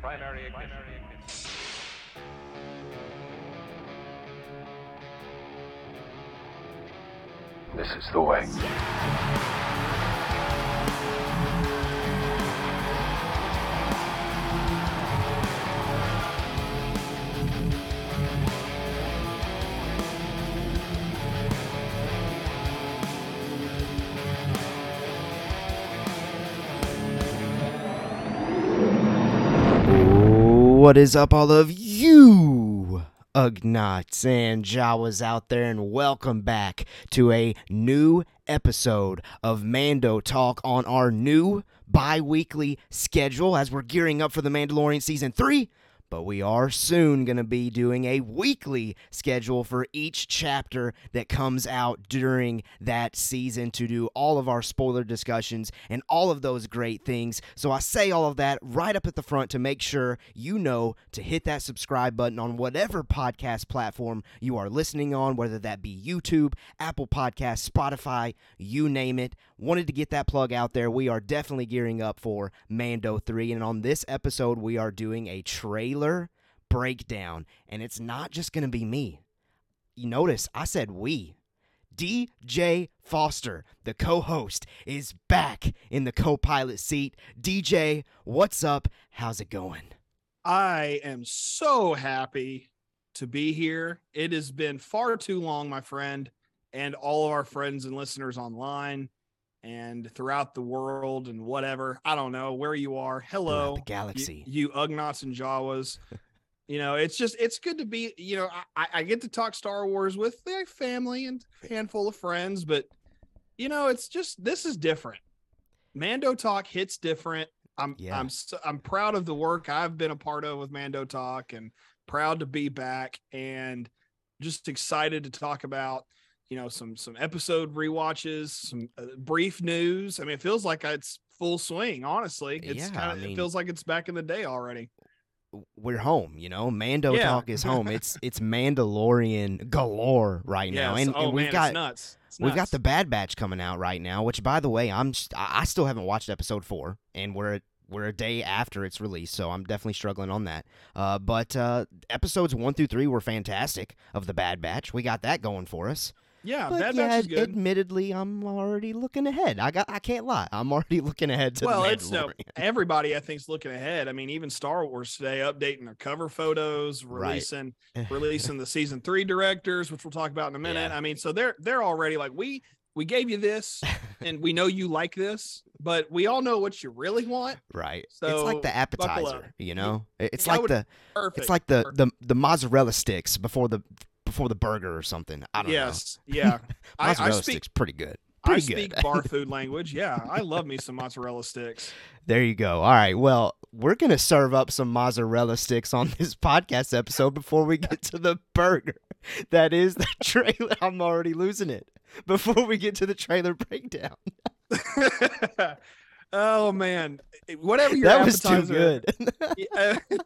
Primary ignition. This is the way. What is up, all of you Ugnaughts and Jawas out there, and welcome back to a new episode of Mando Talk on our new bi weekly schedule as we're gearing up for The Mandalorian Season 3. But we are soon going to be doing a weekly schedule for each chapter that comes out during that season to do all of our spoiler discussions and all of those great things. So I say all of that right up at the front to make sure you know to hit that subscribe button on whatever podcast platform you are listening on, whether that be YouTube, Apple Podcasts, Spotify, you name it. Wanted to get that plug out there. We are definitely gearing up for Mando 3. And on this episode, we are doing a trailer breakdown. And it's not just going to be me. You notice I said we. DJ Foster, the co host, is back in the co pilot seat. DJ, what's up? How's it going? I am so happy to be here. It has been far too long, my friend, and all of our friends and listeners online and throughout the world and whatever. I don't know where you are. Hello, galaxy. You, you Ugnaughts and Jawas. you know, it's just it's good to be. You know, I, I get to talk Star Wars with their family and handful of friends, but you know, it's just this is different. Mando Talk hits different. I'm Yeah. I'm I'm proud of the work I've been a part of with Mando Talk and proud to be back and just excited to talk about you know some some episode rewatches, some uh, brief news. I mean, it feels like it's full swing. Honestly, it's Yeah, kind I of mean- it feels like it's back in the day already. we're home, you know. Mando Yeah. talk is home. It's it's Mandalorian galore right now, and, oh and we've man, got it's nuts. It's we've got the Bad Batch coming out right now. Which, by the way, I'm st- I I still haven't watched episode four, and we're we're a day after its release, so I'm definitely struggling on that. Uh, but uh, episodes one through three were fantastic of the Bad Batch. We got that going for us. Yeah. But Bad yeah, Batch is good. admittedly, I'm already looking ahead. I got I can't lie. I'm already looking ahead to well, the it's no everybody. I think is looking ahead. I mean, even Star Wars today updating their cover photos, Right. releasing releasing the season three directors, which we'll talk about in a minute. Yeah. I mean, so they're they're already like we we gave you this, and we know you like this, but we all know what you really want. Right. it's So, like the appetizer, you know? It's Yeah, like would- the Perfect. it's like the, Perfect. the the mozzarella sticks before the before the burger or something. I don't know. yes, yeah. know. I, I Mozzarella speak sticks pretty good. I Pretty speak bar food language. Yeah, I love me some mozzarella sticks. There you go. All right. Well, we're going to serve up some mozzarella sticks on this podcast episode before we get to the burger. That is the trailer. I'm already losing it. Before we get to the trailer breakdown. Oh man, whatever your that was too good. Yeah.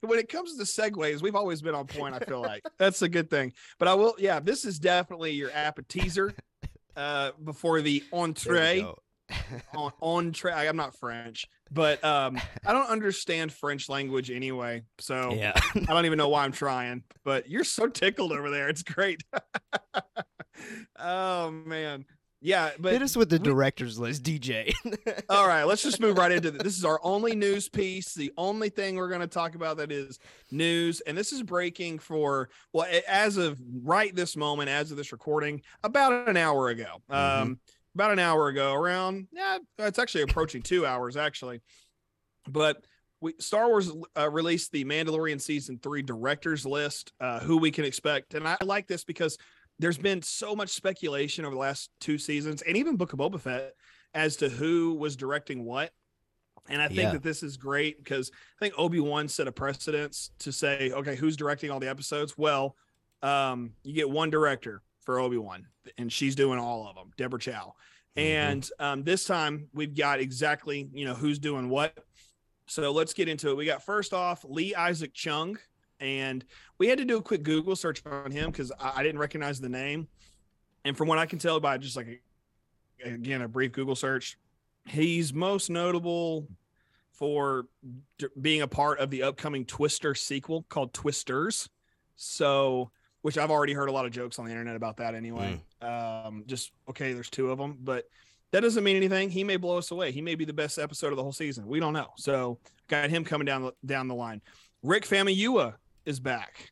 when it comes to segues, we've always been on point. I feel like that's a good thing. But I will, yeah, this is definitely your appetizer uh, before the entree. On entree, I'm not French, but um, I don't understand French language anyway, so yeah. I don't even know why I'm trying. But you're so tickled over there; it's great. oh man, yeah. But Hit us with the we- director's list, DJ. all right, let's just move right into this. This is our only news piece. The only thing we're going to talk about that is news, and this is breaking for well, as of right this moment, as of this recording, about an hour ago. Mhm. Um, about an hour ago, around yeah, it's actually approaching two hours actually. But we Star Wars uh, released the Mandalorian season three directors list, uh, who we can expect, and I like this because there's been so much speculation over the last two seasons, and even Book of Boba Fett as to who was directing what. And I think Yeah. that this is great because I think Obi Wan set a precedence to say, okay, who's directing all the episodes? Well, um, you get one director for Obi Wan, and she's doing all of them, Deborah Chow. Mhm. And um, this time we've got exactly you know who's doing what. So let's get into it. We got first off Lee Isaac Chung, and we had to do a quick Google search on him because I, I didn't recognize the name. And from what I can tell by just like a, again a brief Google search, he's most notable for d- being a part of the upcoming Twister sequel called Twisters. So, which I've already heard a lot of jokes on the internet about that anyway. Um, just okay, there's two of them, but that doesn't mean anything. He may blow us away. He may be the best episode of the whole season. We don't know. So, got him coming down the, down the line. Rick Famuyiwa is back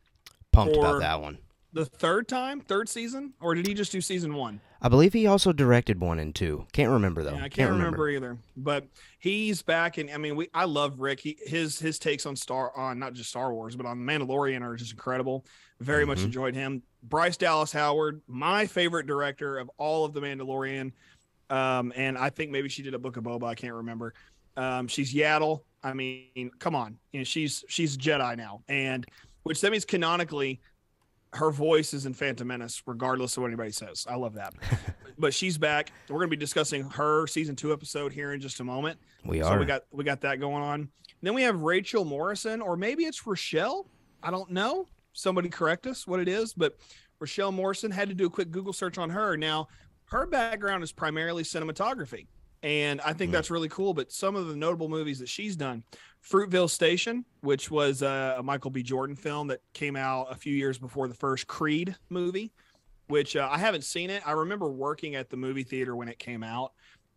Pumped about that one. the third time, third season, or did he just do season one? I believe he also directed one and two. Can't remember though. Yeah, I can't, remember. either. But he's back, and I mean, we I love Rick. He his his takes on Star on not just Star Wars, but on Mandalorian are just incredible. Very much Mhm. enjoyed him. Bryce Dallas Howard, my favorite director of all of the Mandalorian, um, and I think maybe she did a Book of Boba. I can't remember. Um, she's Yaddle. I mean, come on, you know, she's she's Jedi now, and which that means canonically her voice is in Phantom Menace, regardless of what anybody says. I love that. but she's back. We're going to be discussing her season two episode here in just a moment. We are. So we got we got that going on. Then we have Rachel Morrison, or maybe it's Rochelle. I don't know. Somebody correct us what it is, but Rochelle Morrison had to do a quick Google search on her. Now, her background is primarily cinematography, and I think Hmm. that's really cool. But some of the notable movies that she's done, Fruitvale Station, which was a Michael B. Jordan film that came out a few years before the first Creed movie, which uh, I haven't seen it. I remember working at the movie theater when it came out.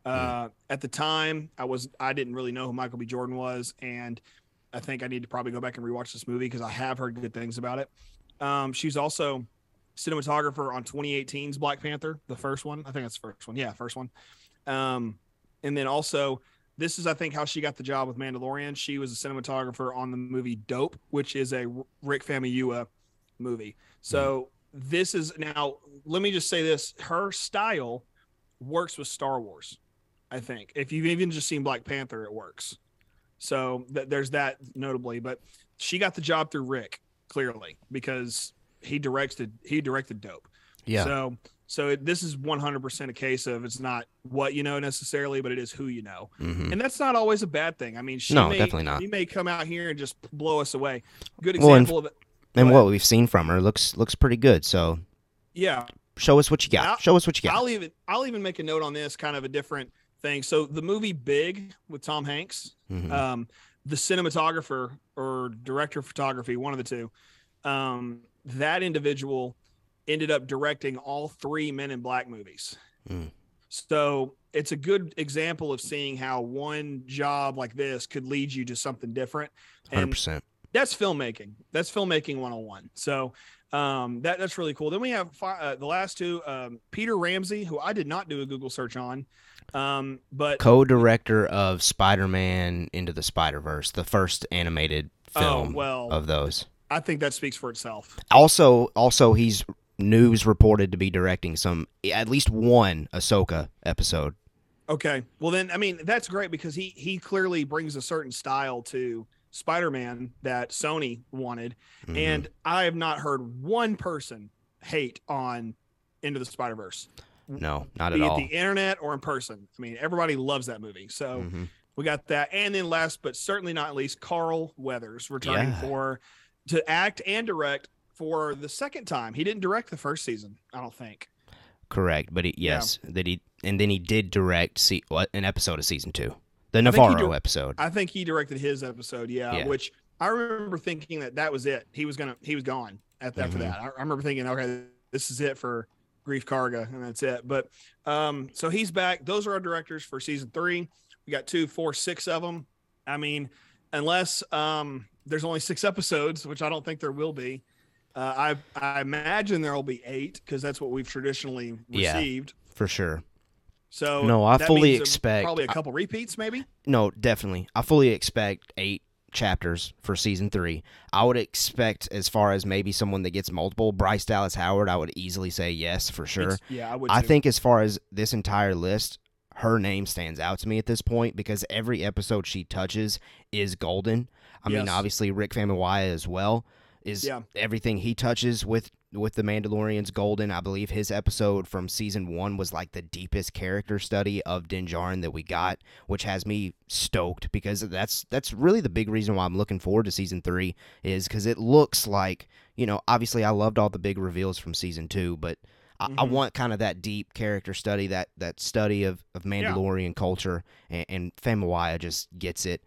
Uh, At the time, I was I didn't really know who Michael B. Jordan was, and I think I need to probably go back and rewatch this movie because I have heard good things about it. Um, she's also cinematographer on 2018's Black Panther, the first one. I think that's the first one. Yeah, first one. Um, and then also, this is I think how she got the job with Mandalorian. She was a cinematographer on the movie Dope, which is a Rick Famuyiwa movie. So mm-hmm. this is now. Let me just say this: her style works with Star Wars. I think if you've even just seen Black Panther, it works. So th- there's that notably, but she got the job through Rick clearly because he directed he directed Dope. yeah. So so it, this is 100% a case of it's not what you know necessarily, but it is who you know, Mhm. and that's not always a bad thing. I mean, she No, may, definitely not. She may come out here and just blow us away. Good Well, and- example of it. And what we've seen from her looks looks pretty good. So Yeah, show us what you got. I'll- show us what you got. I'll even I'll even make a note on this, kind of a different thing. So the movie Big with Tom Hanks, Mhm. um, the cinematographer or director of photography, one of the two, um, that individual ended up directing all three Men in Black movies. Mm. So it's a good example of seeing how one job like this could lead you to something different. Hundred percent. that's filmmaking. That's filmmaking 101. So um, that that's really cool. Then we have fi- uh, the last two, um, Peter Ramsey, who I did not do a Google search on, um, but Co-director of Spider-Man Into the Spider-Verse, the first animated film Oh, film well. of those. I think that speaks for itself. Also, also he's news reported to be directing some at least one Ahsoka episode. Okay. Well, then, I mean, that's great because he he clearly brings a certain style to Spider-Man that Sony wanted, Mhm. and I have not heard one person hate on Into the Spider-Verse, no, not at all. the internet or in person. I mean, everybody loves that movie. So Mhm. we got that, and then last but certainly not least, Carl Weathers returning Yeah. for to act and direct for the second time. He didn't direct the first season, I don't think. Correct, but he, Yeah. yes, that he and then he did direct see what an episode of season two, the Navarro dir- episode. I think he directed his episode, yeah, Yeah. which I remember thinking that that was it. He was gonna, he was gone at, after Mhm. that. I, I remember thinking, okay, this is it for Greef Karga, and that's it. But um, so he's back. Those are our directors for season three. We got two, four, six of them. I mean, unless um, there's only six episodes, which I don't think there will be. Uh, I I imagine there will be eight because that's what we've traditionally Yeah. received. for sure. So No, I fully expect- probably a couple repeats, maybe. No, definitely. I fully expect eight chapters for season three. I would expect, as far as maybe someone that gets multiple, Bryce Dallas Howard, I would easily say yes for sure. It's- yeah, I would. I too. think, as far as this entire list, her name stands out to me at this point because every episode she touches is golden. I mean, obviously Rick Famuyiwa as well is Yeah. everything he touches with with the Mandalorian's golden. I believe his episode from season one was like the deepest character study of Din Djarin that we got, which has me stoked because that's that's really the big reason why I'm looking forward to season three is because it looks like you know obviously I loved all the big reveals from season two, but I, I Mhm. want kind of that deep character study, that that study of, of Mandalorian culture, and, and just gets it.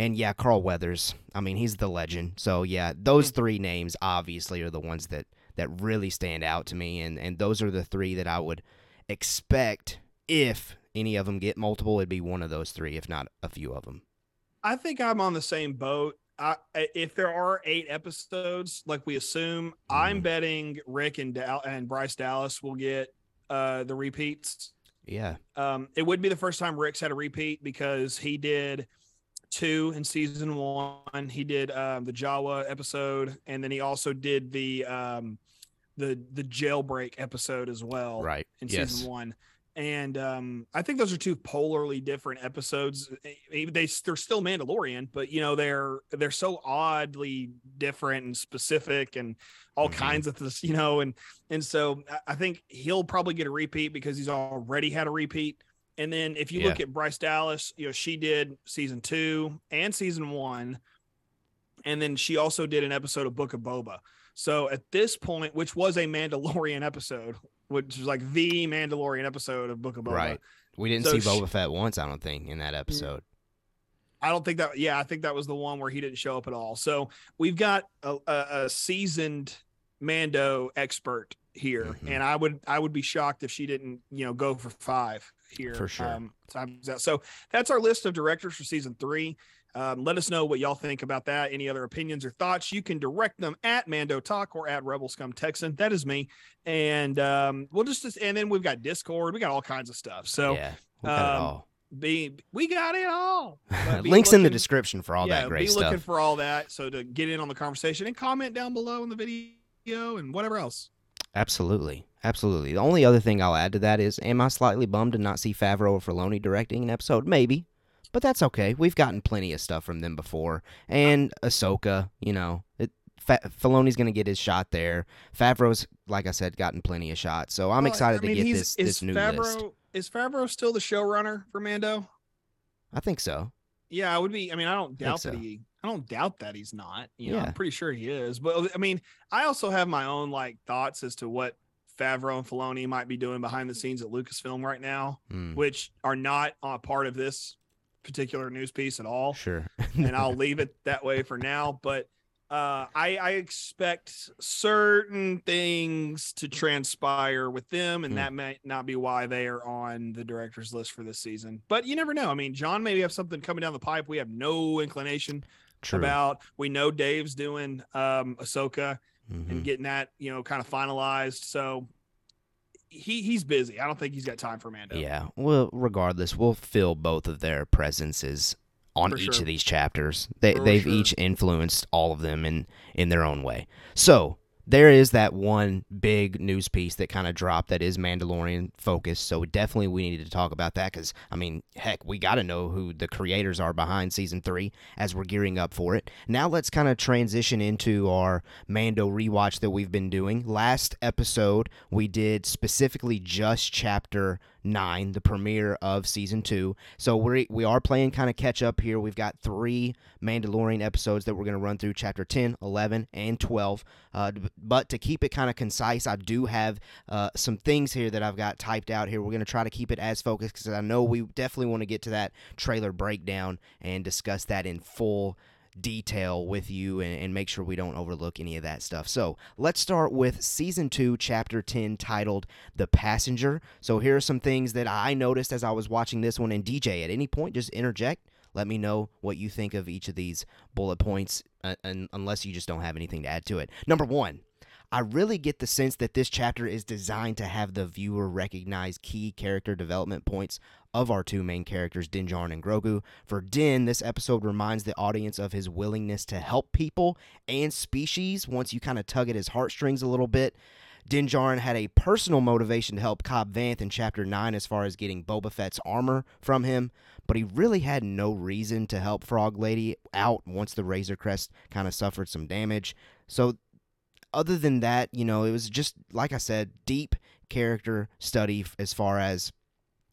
And yeah, Carl Weathers. I mean, he's the legend. So yeah, those three names obviously are the ones that that really stand out to me, and and those are the three that I would expect if any of them get multiple, it'd be one of those three, if not a few of them. I think I'm on the same boat. I, if there are eight episodes, like we assume, I'm Mhm. betting Rick and Dal- and Bryce Dallas will get uh, the repeats. Yeah, Um, it would be the first time Rick's had a repeat because he did two in season one. He did um, the Jawa episode, and then he also did the um, the the jailbreak episode as well right. in yes. season one. And um, I think those are two polarly different episodes. Eh, They they're still Mandalorian, but you know they're they're so oddly different and specific and all Mhm. kinds of this, you know. And and so I think he'll probably get a repeat because he's already had a repeat. And then if you look at Bryce Dallas, you know she did season two and season one, and then she also did an episode of Book of Boba. So at this point, which was a Mandalorian episode, which was like the Mandalorian episode of Book of Boba. Right. We didn't So see Boba Fett once, I don't think, in that episode. I don't think that. Yeah, I think that was the one where he didn't show up at all. So we've got a, a, a seasoned Mando expert here, Mhm. and I would I would be shocked if she didn't you know go for five here For sure. Um, times out. So that's our list of directors for season three. Um, let us know what y'all think about that. Any other opinions or thoughts? You can direct them at Mando Talk or at Rebel Scum Texan. That is me, and um, we'll just and then we've got Discord. We got all kinds of stuff. So yeah, we got it um, all. be we got it all. Be Links in the description for all yeah, that great be stuff. looking for all that. So to get in on the conversation and comment down below in the video and whatever else. Absolutely. Absolutely. The only other thing I'll add to that is am I slightly bummed to not see Favreau or Filoni directing an episode? Maybe. But that's okay. We've gotten plenty of stuff from them before. And Ahsoka, you know, it, Fa- Filoni's going to get his shot there. Favreau's, like I said, gotten plenty of shots. So I'm Well, excited I mean, to get this, is this new Favreau, list. Is Favreau still the showrunner for Mando? I think so. Yeah, I would be. I mean, I don't doubt so. that he. I don't doubt that he's not. You know, Yeah. I'm pretty sure he is. But I mean, I also have my own like thoughts as to what Favreau and Filoni might be doing behind the scenes at Lucasfilm right now, Hmm, which are not a part of this particular news piece at all. sure. and I'll leave it that way for now. But uh, I, I expect certain things to transpire with them, and Hmm. that might not be why they are on the director's list for this season. But you never know. I mean, John maybe have something coming down the pipe we have no inclination True. about. We know Dave's doing um, Ahsoka Mhm. and getting that you know kind of finalized. So he he's busy. I don't think he's got time for Mando. Yeah. Well, regardless, we'll fill both of their presences on For each sure. of these chapters. They For they've sure. each influenced all of them in in their own way. So there is that one big news piece that kind of dropped that is Mandalorian focused. So definitely we needed to talk about that because I mean, heck, we got to know who the creators are behind season three as we're gearing up for it. Now let's kind of transition into our Mando rewatch that we've been doing. Last episode we did specifically just chapter nine, the premiere of season two. So we we are playing kind of catch up here. We've got three Mandalorian episodes that we're going to run through chapter 10, 11, and 12. Uh, but to keep it kind of concise, I do have uh, some things here that I've got typed out here. We're going to try to keep it as focused because I know we definitely want to get to that trailer breakdown and discuss that in full detail with you and, and make sure we don't overlook any of that stuff. So let's start with season 2, chapter 10, titled The Passenger. So here are some things that I noticed as I was watching this one. And DJ, at any point, just interject. Let me know what you think of each of these bullet points, uh, un- unless you just don't have anything to add to it. Number one, I really get the sense that this chapter is designed to have the viewer recognize key character development points of our two main characters, Din Djarin and Grogu. For Din, this episode reminds the audience of his willingness to help people and species once you kind of tug at his heartstrings a little bit. Din Djarin had a personal motivation to help Cobb Vanth in Chapter 9 as far as getting Boba Fett's armor from him, but he really had no reason to help Frog Lady out once the Razor Crest kind of suffered some damage. So, other than that, you know, it was just, like I said, deep character study as far as,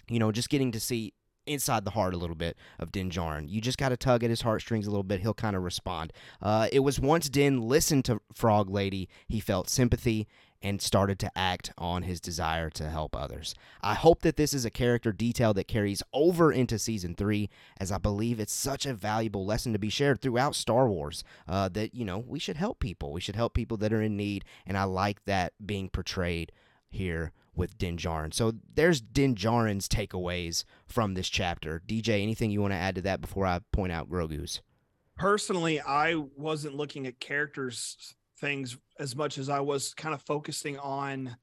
you know, just getting to see inside the heart a little bit of Din Djarin. You just got to tug at his heartstrings a little bit. He'll kind of respond. Uh, it was once Din listened to Frog Lady, he felt sympathy and started to act on his desire to help others. I hope that this is a character detail that carries over into season three, as I believe it's such a valuable lesson to be shared throughout Star Wars. Uh, that you know we should help people, we should help people that are in need, and I like that being portrayed here with Din Djarin. So there's Din Djarin's takeaways from this chapter. DJ, anything you want to add to that before I point out Grogu's? Personally, I wasn't looking at characters things as much as I was kind of focusing on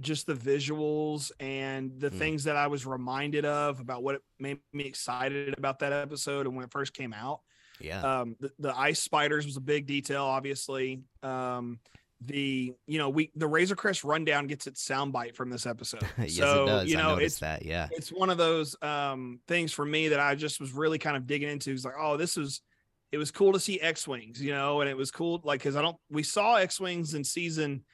just the visuals and the mm. things that I was reminded of about what it made me excited about that episode and when it first came out. Yeah. Um, the, the ice spiders was a big detail, obviously. Um, the you know we the Razor Crest rundown gets its soundbite from this episode. yes, so, it does. You know, it's that. Yeah, it's one of those um things for me that I just was really kind of digging into. It's like, oh, this was it was cool to see X-wings, you know, and it was cool like because I don't we saw X-wings in season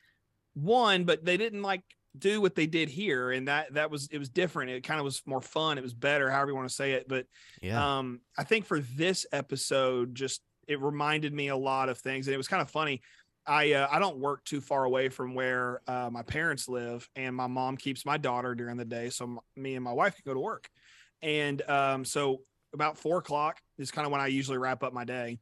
one, but they didn't like do what they did here, and that that was it was different. It kind of was more fun. It was better, however you want to say it. But yeah, um, I think for this episode, just it reminded me a lot of things, and it was kind of funny. I uh, I don't work too far away from where uh, my parents live, and my mom keeps my daughter during the day, so m- me and my wife can go to work. And um, so about four o'clock is kind of when I usually wrap up my day.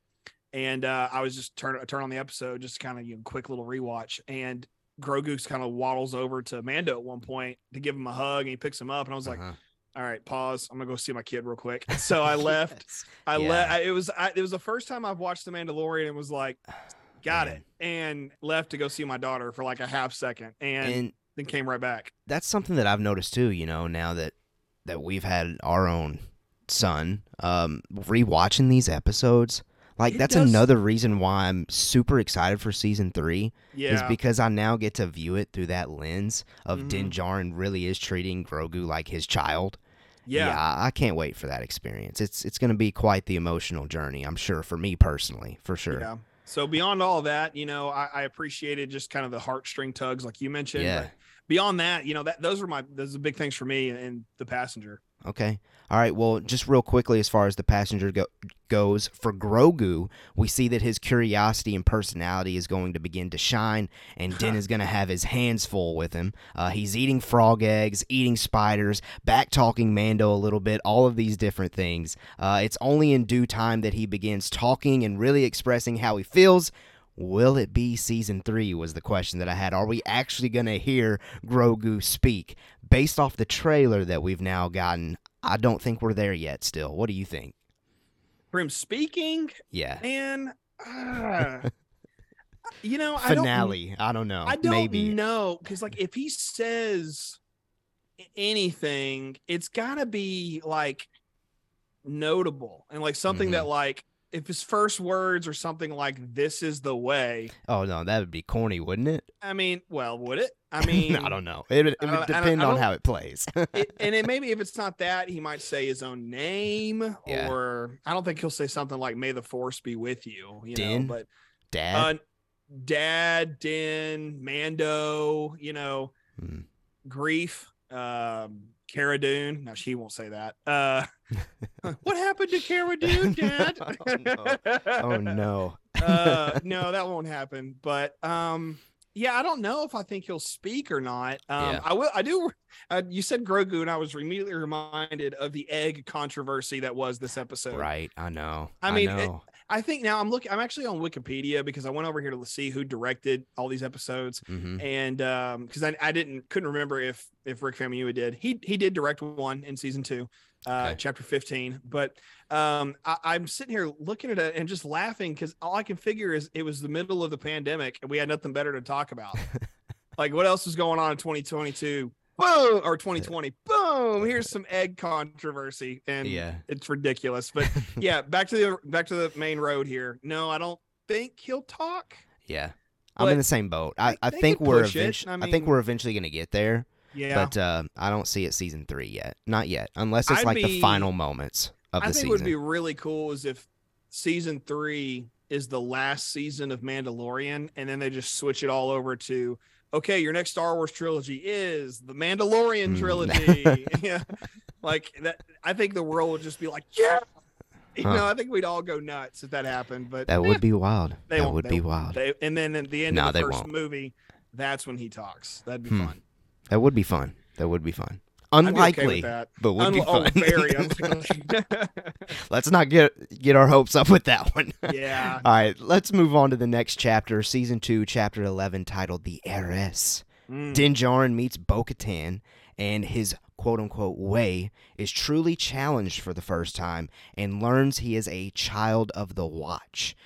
And uh, I was just turn turn on the episode, just kind of you know, quick little rewatch. And Grogu kind of waddles over to Mando at one point to give him a hug, and he picks him up. And I was like, uh-huh. "All right, pause. I'm gonna go see my kid real quick." So I left. yes. I yeah. left. It was I, it was the first time I've watched The Mandalorian and was like, "Got Man. it," and left to go see my daughter for like a half second, and, and then came right back. That's something that I've noticed too. You know, now that that we've had our own son, um, rewatching these episodes, like it that's does. another reason why I'm super excited for season three. Yeah. Is because I now get to view it through that lens of mm-hmm. Din Djarin really is treating Grogu like his child. Yeah. yeah I can't wait for that experience. It's it's going to be quite the emotional journey, I'm sure, for me personally, for sure. Yeah. So beyond all that, you know, I, I appreciated just kind of the heartstring tugs, like you mentioned. Yeah. beyond that, you know, that those are my those are big things for me and the passenger. Okay. All right. Well, just real quickly, as far as the passenger go- goes, for Grogu, we see that his curiosity and personality is going to begin to shine, and Din is going to have his hands full with him. Uh, he's eating frog eggs, eating spiders, back talking Mando a little bit, all of these different things. Uh, it's only in due time that he begins talking and really expressing how he feels. Will it be season three? Was the question that I had. Are we actually going to hear Grogu speak? Based off the trailer that we've now gotten, I don't think we're there yet still. What do you think? For him speaking? Yeah. Man, uh, you know, finale. I don't, I don't know. I don't Maybe. know because, like, if he says anything, it's got to be like notable and like something mm-hmm. that like if his first words or something like "This is the way." Oh no, that would be corny, wouldn't it? I mean, well, would it? I mean, I don't know. It, it would uh, depend on how it plays. it, and it, maybe if it's not that, he might say his own name, yeah. or I don't think he'll say something like "May the Force be with you." You Din, know, but Dad, uh, Dad, Din, Mando, you know, hmm. Greef, um, Cara Dune. No, she won't say that. Uh, what happened to Cara Dune, Dad? oh no! Oh, no. uh, no, that won't happen. But um, yeah, I don't know if I think he'll speak or not. Um, yeah. I will. I do. Uh, you said Grogu, and I was immediately reminded of the egg controversy that was this episode. Right. I know. I mean, I know. It, I think now I'm looking. I'm actually on Wikipedia because I went over here to see who directed all these episodes, mm-hmm. and um, because I, I didn't couldn't remember if if Rick Famuyiwa did. He he did direct one in season two, uh, okay. chapter 15. But um, I, am sitting here looking at it and just laughing because all I can figure is it was the middle of the pandemic and we had nothing better to talk about. like what else was going on in 2022? boom or 2020 boom here's some egg controversy. And yeah. it's ridiculous but yeah back to the back to the main road here. No i don't think he'll talk. Yeah. I'm in the same boat. I, I think we're eventually I, mean, I, think we're eventually gonna get there yeah but uh, i don't see it season three yet not yet unless it's I'd like be, the final moments of I the think season would be really cool is if season three is the last season of mandalorian and then they just switch it all over to okay, your next Star Wars trilogy is the Mandalorian mm. trilogy. yeah. Like that, I think the world would just be like, yeah. You Huh. know, I think we'd all go nuts if that happened. But That eh, would be wild. they that would they be wild. They, and then at the end No, of the they 1st won't. movie, that's when he talks. That'd be Hmm. fun. That would be fun. That would be fun. I'd be okay Unlikely, that. but would be Unli- oh, fun. very unlikely. let's not get get our hopes up with that one. yeah. All right, let's move on to the next chapter, season two, chapter eleven, titled "The Heiress." Mm. Din Djarin meets Bo Katan, and his quote unquote way is truly challenged for the first time and learns he is a child of the Watch.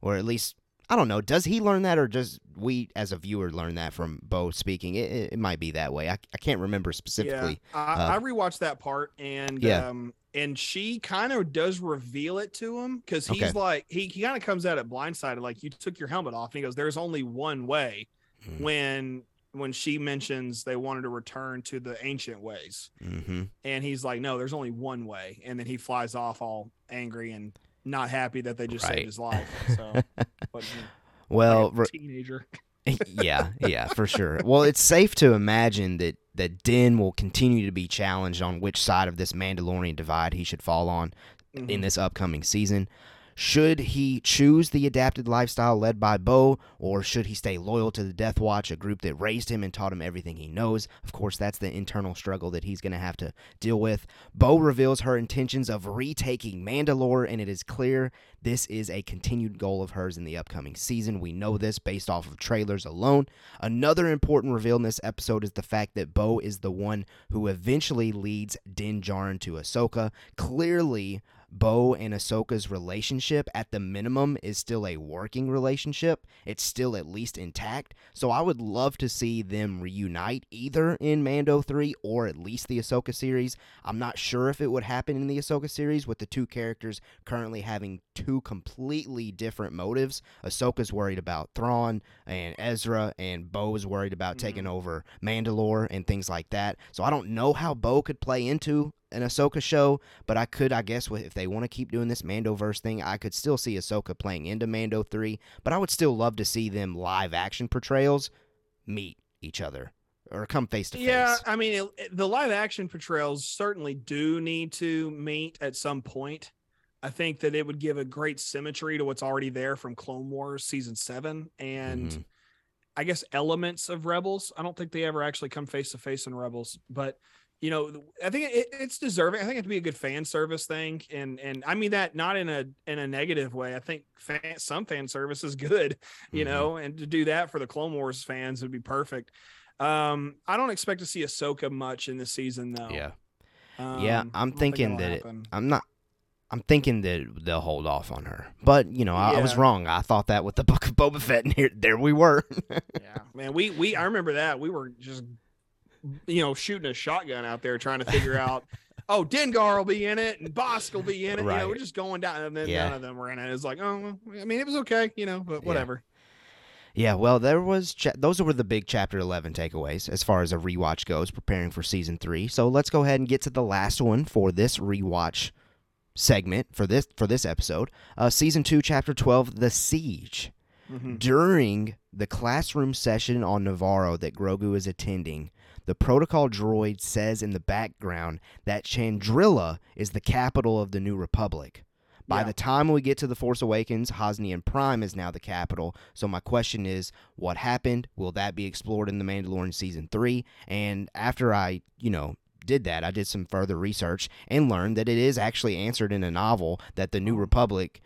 Or at least, I don't know, does he learn that or does we as a viewer learn that from Bo speaking? It, it, might be that way. I, I can't remember specifically. Yeah, I, uh, I rewatched that part and Yeah. um and she kind of does reveal it to him because he's Okay. like he, he kind of comes at it blindsided like you took your helmet off and he goes there's only one way Mm. when when she mentions they wanted to return to the ancient ways Mm-hmm. and he's like no there's only one way and then he flies off all angry and not happy that they just Right. saved his life so but you know, Well, like a teenager yeah, yeah, for sure. Well, it's safe to imagine that that Din will continue to be challenged on which side of this Mandalorian divide he should fall on in Mhm. this upcoming season. Should he choose the adapted lifestyle led by Bo, or should he stay loyal to the Death Watch, a group that raised him and taught him everything he knows? Of course, that's the internal struggle that he's going to have to deal with. Bo reveals her intentions of retaking Mandalore, and it is clear this is a continued goal of hers in the upcoming season. We know this based off of trailers alone. Another important reveal in this episode is the fact that Bo is the one who eventually leads Din Djarin to Ahsoka. Clearly, Bo and Ahsoka's relationship, at the minimum, is still a working relationship. It's still at least intact. So I would love to see them reunite either in Mando 3 or at least the Ahsoka series. I'm not sure if it would happen in the Ahsoka series with the two characters currently having two completely different motives. Ahsoka's worried about Thrawn and Ezra, and Bo is worried about Mhm. taking over Mandalore and things like that. So I don't know how Bo could play into an Ahsoka show, but I could, I guess, if they want to keep doing this Mandoverse thing, I could still see Ahsoka playing into Mando 3, but I would still love to see them live action portrayals meet each other or come face to face. Yeah, I mean, it, the live action portrayals certainly do need to meet at some point. I think that it would give a great symmetry to what's already there from Clone Wars season seven and Mhm. I guess elements of Rebels. I don't think they ever actually come face to face in Rebels, but you know, I think it, it's deserving. I think it'd be a good fan service thing, and and I mean that not in a in a negative way. I think fan, some fan service is good, you Mhm. know, and to do that for the Clone Wars fans would be perfect. Um, I don't expect to see Ahsoka much in this season though. Yeah. Um, Yeah, I'm thinking that'll that it. I'm not. I'm thinking that they'll hold off on her, but you know, I, I was wrong. I thought that with the Book of Boba Fett, and here, there we were. yeah, man, we we I remember that we were just you know shooting a shotgun out there trying to figure out. Oh, Dengar will be in it, and Bossk will be in it. You know, we're just going down, and then Yeah. none of them were in it. It's like, oh, I mean, it was okay, you know, but whatever. Yeah, well, there was cha- those were the big chapter 11 takeaways as far as a rewatch goes preparing for season 3. So let's go ahead and get to the last one for this rewatch segment for this for this episode. Uh, season 2 chapter 12 The Siege. Mhm. During the classroom session on Navarro that Grogu is attending, the protocol droid says in the background that Chandrila is the capital of the New Republic. By Yeah. the time we get to The Force Awakens, Hosnian Prime is now the capital. So my question is, what happened? Will that be explored in The Mandalorian season 3? And after I, you know, did that, I did some further research and learned that it is actually answered in a novel that the New Republic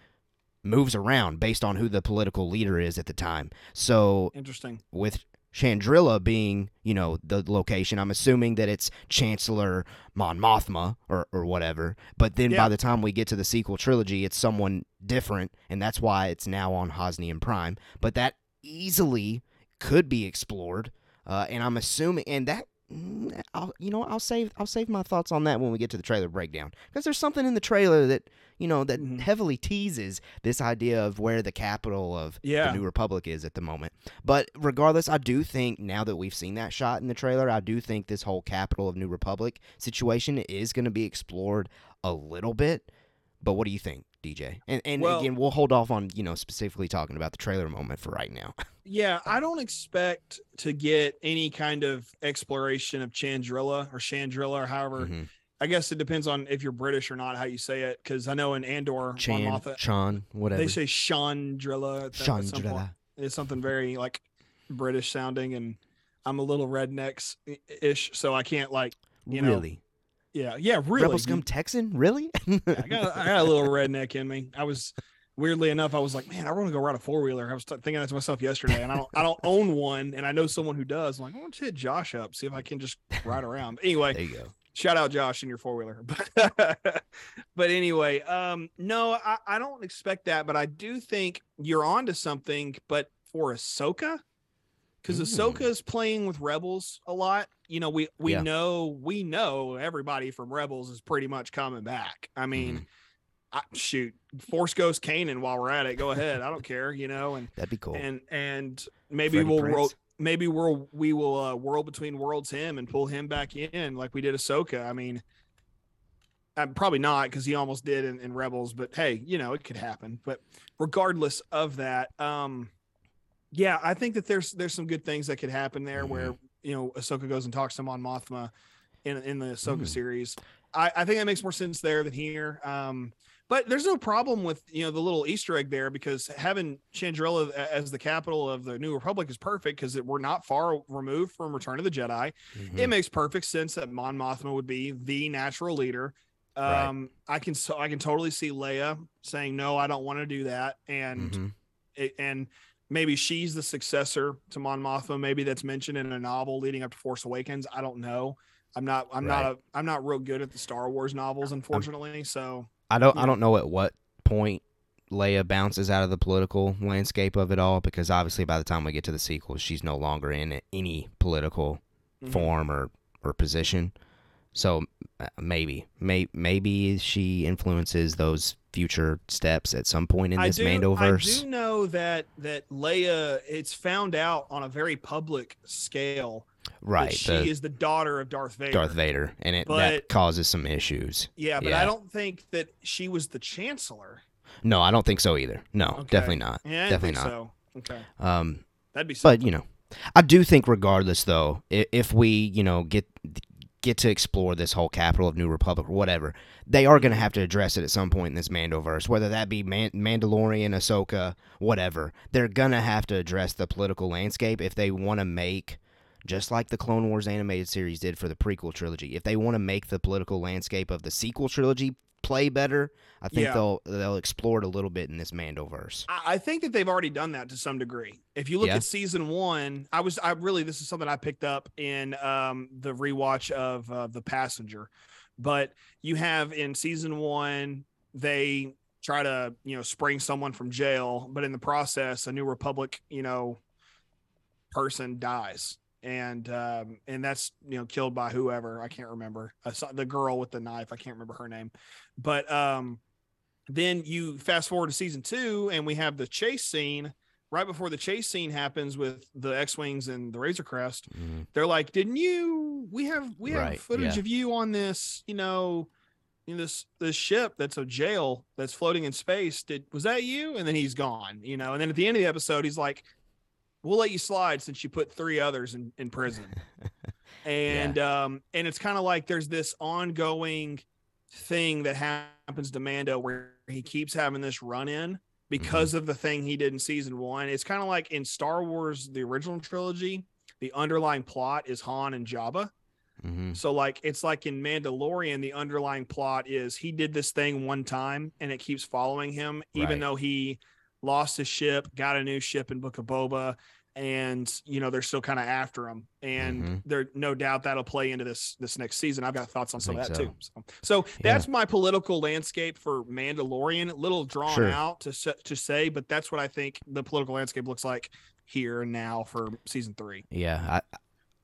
moves around based on who the political leader is at the time. So Interesting. with Chandrila being, you know, the location, I'm assuming that it's Chancellor Mon Mothma or, or whatever. But then Yeah. by the time we get to the sequel trilogy, it's someone different, and that's why it's now on Hosnian Prime. But that easily could be explored, uh, and I'm assuming, and that. Mm, I'll, you know, I'll save I'll save my thoughts on that when we get to the trailer breakdown because there's something in the trailer that you know that Mhm. heavily teases this idea of where the capital of Yeah. the New Republic is at the moment. But regardless, I do think now that we've seen that shot in the trailer, I do think this whole capital of New Republic situation is going to be explored a little bit. But what do you think, DJ? And and Well- again, we'll hold off on you know specifically talking about the trailer moment for right now. Yeah, I don't expect to get any kind of exploration of Chandrila or Chandrila or however Mhm. I guess it depends on if you're British or not how you say it. Because I know in Andor, Chan, Chan, whatever. they say Chandrila. Chandrila. It's something very like British sounding, and I'm a little rednecks ish, so I can't like. You know, really? Yeah, yeah, really. Rebel scum Texan? Really? I got I got a little redneck in me. I was weirdly enough, I was like, man, I want to go ride a four wheeler. I was t- thinking that to myself yesterday, and I don't I don't own one, and I know someone who does. I'm like, I want to hit Josh up, see if I can just ride around. But anyway, there you go. shout out Josh in your four wheeler. But but anyway, um, no, I, I don't expect that, but I do think you're onto something. But for Ahsoka, because Mm. Ahsoka is playing with Rebels a lot. You know, we we Yeah. know we know everybody from Rebels is pretty much coming back. I mean. Mm-hmm. I, shoot, Force Ghost Kanan while we're at it. Go ahead. I don't care, you know, and That'd be cool. and and maybe Freddie we'll Prinze. ro- maybe we'll we will uh, world between worlds him and pull him back in like we did Ahsoka. I mean, I'm probably not because he almost did in, in Rebels, but hey, you know it could happen. But regardless of that, um, yeah, I think that there's there's some good things that could happen there where you know Ahsoka goes and talks to Mon Mothma in in the Ahsoka Mm. series. I, I think that makes more sense there than here. Um, but there's no problem with you know the little Easter egg there because having Chandrila as the capital of the New Republic is perfect because we're not far removed from Return of the Jedi. Mhm. It makes perfect sense that Mon Mothma would be the natural leader. Right. Um, I can so I can totally see Leia saying no, I don't want to do that, and Mhm. it, and maybe she's the successor to Mon Mothma. Maybe that's mentioned in a novel leading up to Force Awakens. I don't know. I'm not. I'm not Right. a. I'm not real good at the Star Wars novels, unfortunately. So I don't. Yeah. I don't know at what point Leia bounces out of the political landscape of it all because obviously by the time we get to the sequel, she's no longer in any political mhm. form or or position. So maybe, may, maybe she influences those future steps at some point in I this do, Mandoverse. I do know that that Leia. It's found out on a very public scale right, that she the is the daughter of Darth Vader. Darth Vader, and it But- that causes some issues. Yeah, but Yeah. I don't think that she was the chancellor. No, I don't think so either. No, Okay. definitely not. Yeah, I Definitely not. so. Okay, Um, that'd be. Something. but you know, I do think regardless though, if we you know get get to explore this whole capital of New Republic or whatever, they are going to have to address it at some point in this Mandoverse, whether that be Man- Mandalorian, Ahsoka, whatever. They're going to have to address the political landscape if they want to make. Just like the Clone Wars animated series did for the prequel trilogy, if they want to make the political landscape of the sequel trilogy play better, I think Yeah. they'll they'll explore it a little bit in this Mandoverse. I I think that they've already done that to some degree. If you look Yeah. at season one, I was I really this is something I picked up in um, the rewatch of uh, the Passenger, but you have in season one they try to you know spring someone from jail, but in the process, a New Republic you know person dies. And um, and that's you know killed by whoever I can't remember saw the girl with the knife I can't remember her name, but um, then you fast forward to season two and we have the chase scene. Right before the chase scene happens with the x-wings and the razor crest Mhm. they're like didn't you we have we have Right, footage yeah. of you on this you know in this this ship that's a jail that's floating in space. Did was that you? And then he's gone you know? And then at the end of the episode he's like we'll let you slide since you put three others in, in prison and um and it's kind of like there's this ongoing thing that happens to Mando where he keeps having this run in because of the thing he did in season one. It's kind of like in Star Wars, the original trilogy, the underlying plot is Han and Jabba. Mhm. So like it's like in Mandalorian, the underlying plot is he did this thing one time and it keeps following him, even Right. though he lost his ship, got a new ship in Book of Boba, and you know they're still kind of after him. And Mhm. there no doubt that'll play into this this next season. I've got thoughts on some of that think too. So, so Yeah. that's my political landscape for Mandalorian. A little drawn Sure. out to to say, but that's what I think the political landscape looks like here and now for season three. Yeah, I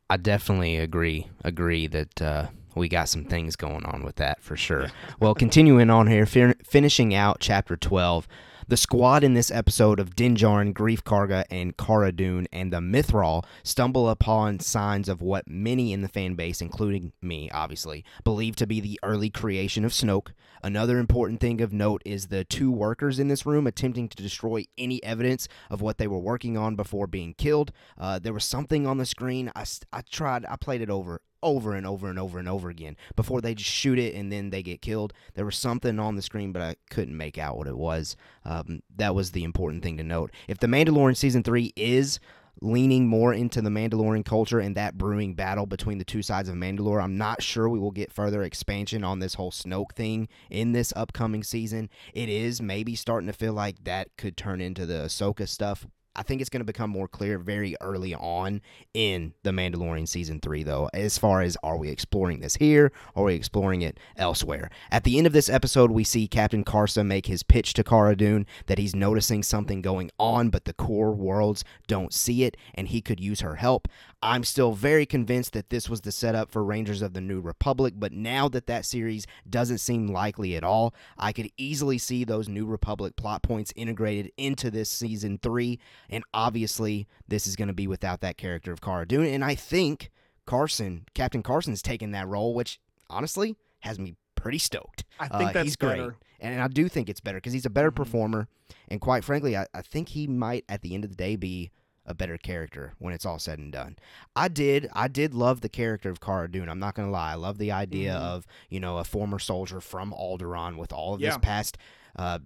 I definitely agree agree that uh, we got some things going on with that for sure. well, continuing on here, fin- finishing out chapter twelve. The squad in this episode of Dinjarin, Greef Karga, and Cara Dune and the Mythrol stumble upon signs of what many in the fan base, including me, obviously, believe to be the early creation of Snoke. Another important thing of note is the two workers in this room attempting to destroy any evidence of what they were working on before being killed. Uh, there was something on the screen. I, I tried, I played it over over and over and over and over again before they just shoot it and then they get killed. There was something on the screen, but I couldn't make out what it was. Um, that was the important thing to note. If The Mandalorian season three is leaning more into the Mandalorian culture and that brewing battle between the two sides of Mandalore. I'm not sure we will get further expansion on this whole Snoke thing in this upcoming season. It is maybe starting to feel like that could turn into the Ahsoka stuff I think it's going to become more clear very early on in The Mandalorian season three, though, as far as are we exploring this here or are we exploring it elsewhere? At the end of this episode, we see Captain Carson make his pitch to Cara Dune that he's noticing something going on, but the core worlds don't see it, and he could use her help. I'm still very convinced that this was the setup for Rangers of the New Republic, but now that that series doesn't seem likely at all, I could easily see those New Republic plot points integrated into this season three. And obviously, this is going to be without that character of Cara Dune. And I think Carson, Captain Carson's taking that role, which honestly has me pretty stoked. I think Uh, that's he's better. great. And I do think it's better because he's a better Mhm. performer. And quite frankly, I, I think he might, at the end of the day, be a better character when it's all said and done. I did, I did love the character of Cara Dune. I'm not gonna lie. I love the idea Mhm. of you know a former soldier from Alderaan with all of this Yeah. past uh,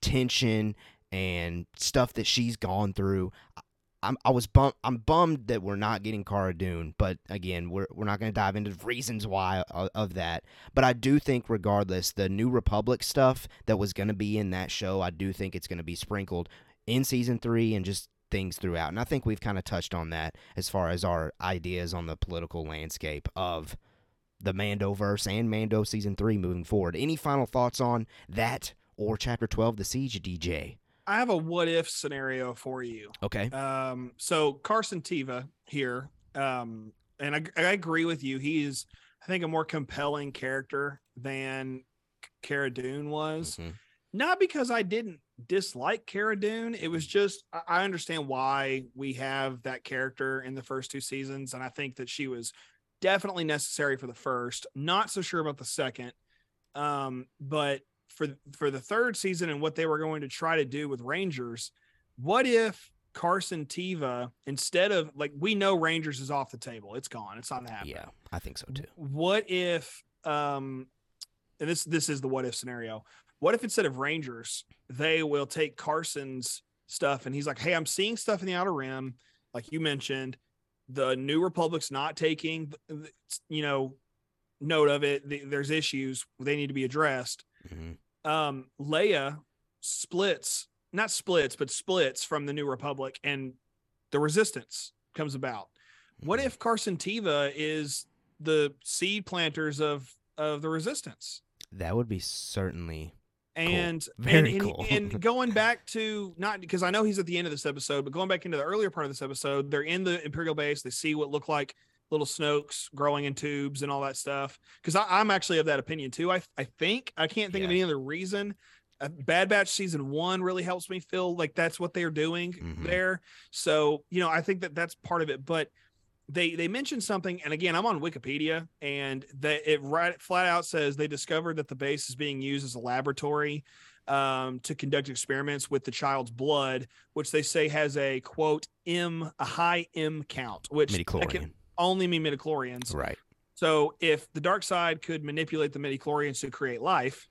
tension and stuff that she's gone through. I'm, I was bum- I'm bummed that we're not getting Cara Dune, but again, we're we're not going to dive into the reasons why of, of that. But I do think, regardless, the New Republic stuff that was going to be in that show, I do think it's going to be sprinkled in season three and just things throughout. And I think we've kind of touched on that as far as our ideas on the political landscape of the Mandoverse and Mando season three moving forward. Any final thoughts on that or chapter 12, The Siege, DJ? I have a what if scenario for you. Okay. Um, so Carson Teva here, um, and I, I agree with you. He is, I think, a more compelling character than Cara Dune was. Mhm. Not because I didn't dislike Cara Dune. It was just I- I understand why we have that character in the first two seasons, and I think that she was definitely necessary for the first. Not so sure about the second, um, but for for the third season and what they were going to try to do with Rangers, what if Carson Teva instead of like we know Rangers is off the table, it's gone, it's not happening. Yeah, I think so too. What if um and this this is the what if scenario. What if instead of Rangers, they will take Carson's stuff and he's like, "Hey, I'm seeing stuff in the outer rim like you mentioned. The New Republic's not taking you know note of it. There's issues they need to be addressed." hmm um Leia splits, not splits, but splits from the New Republic and the resistance comes about. What Mm-hmm. if Carson Teva is the seed planters of of the resistance? That would be certainly. And Very and, and, cool. and going back to not because I know he's at the end of this episode, but going back into the earlier part of this episode, they're in the Imperial base. They see what look like little Snokes growing in tubes and all that stuff. Because I'm actually of that opinion too. I I think I can't think of any other reason. Uh, Bad Batch season one really helps me feel like that's what they're doing Mhm. there. So you know I think that that's part of it, but they they mentioned something and again i'm on wikipedia and that it right flat out says they discovered that the base is being used as a laboratory um, to conduct experiments with the child's blood which they say has a quote m a high m count which can. Only mean midichlorians Right. so if the dark side could manipulate the midichlorians to create life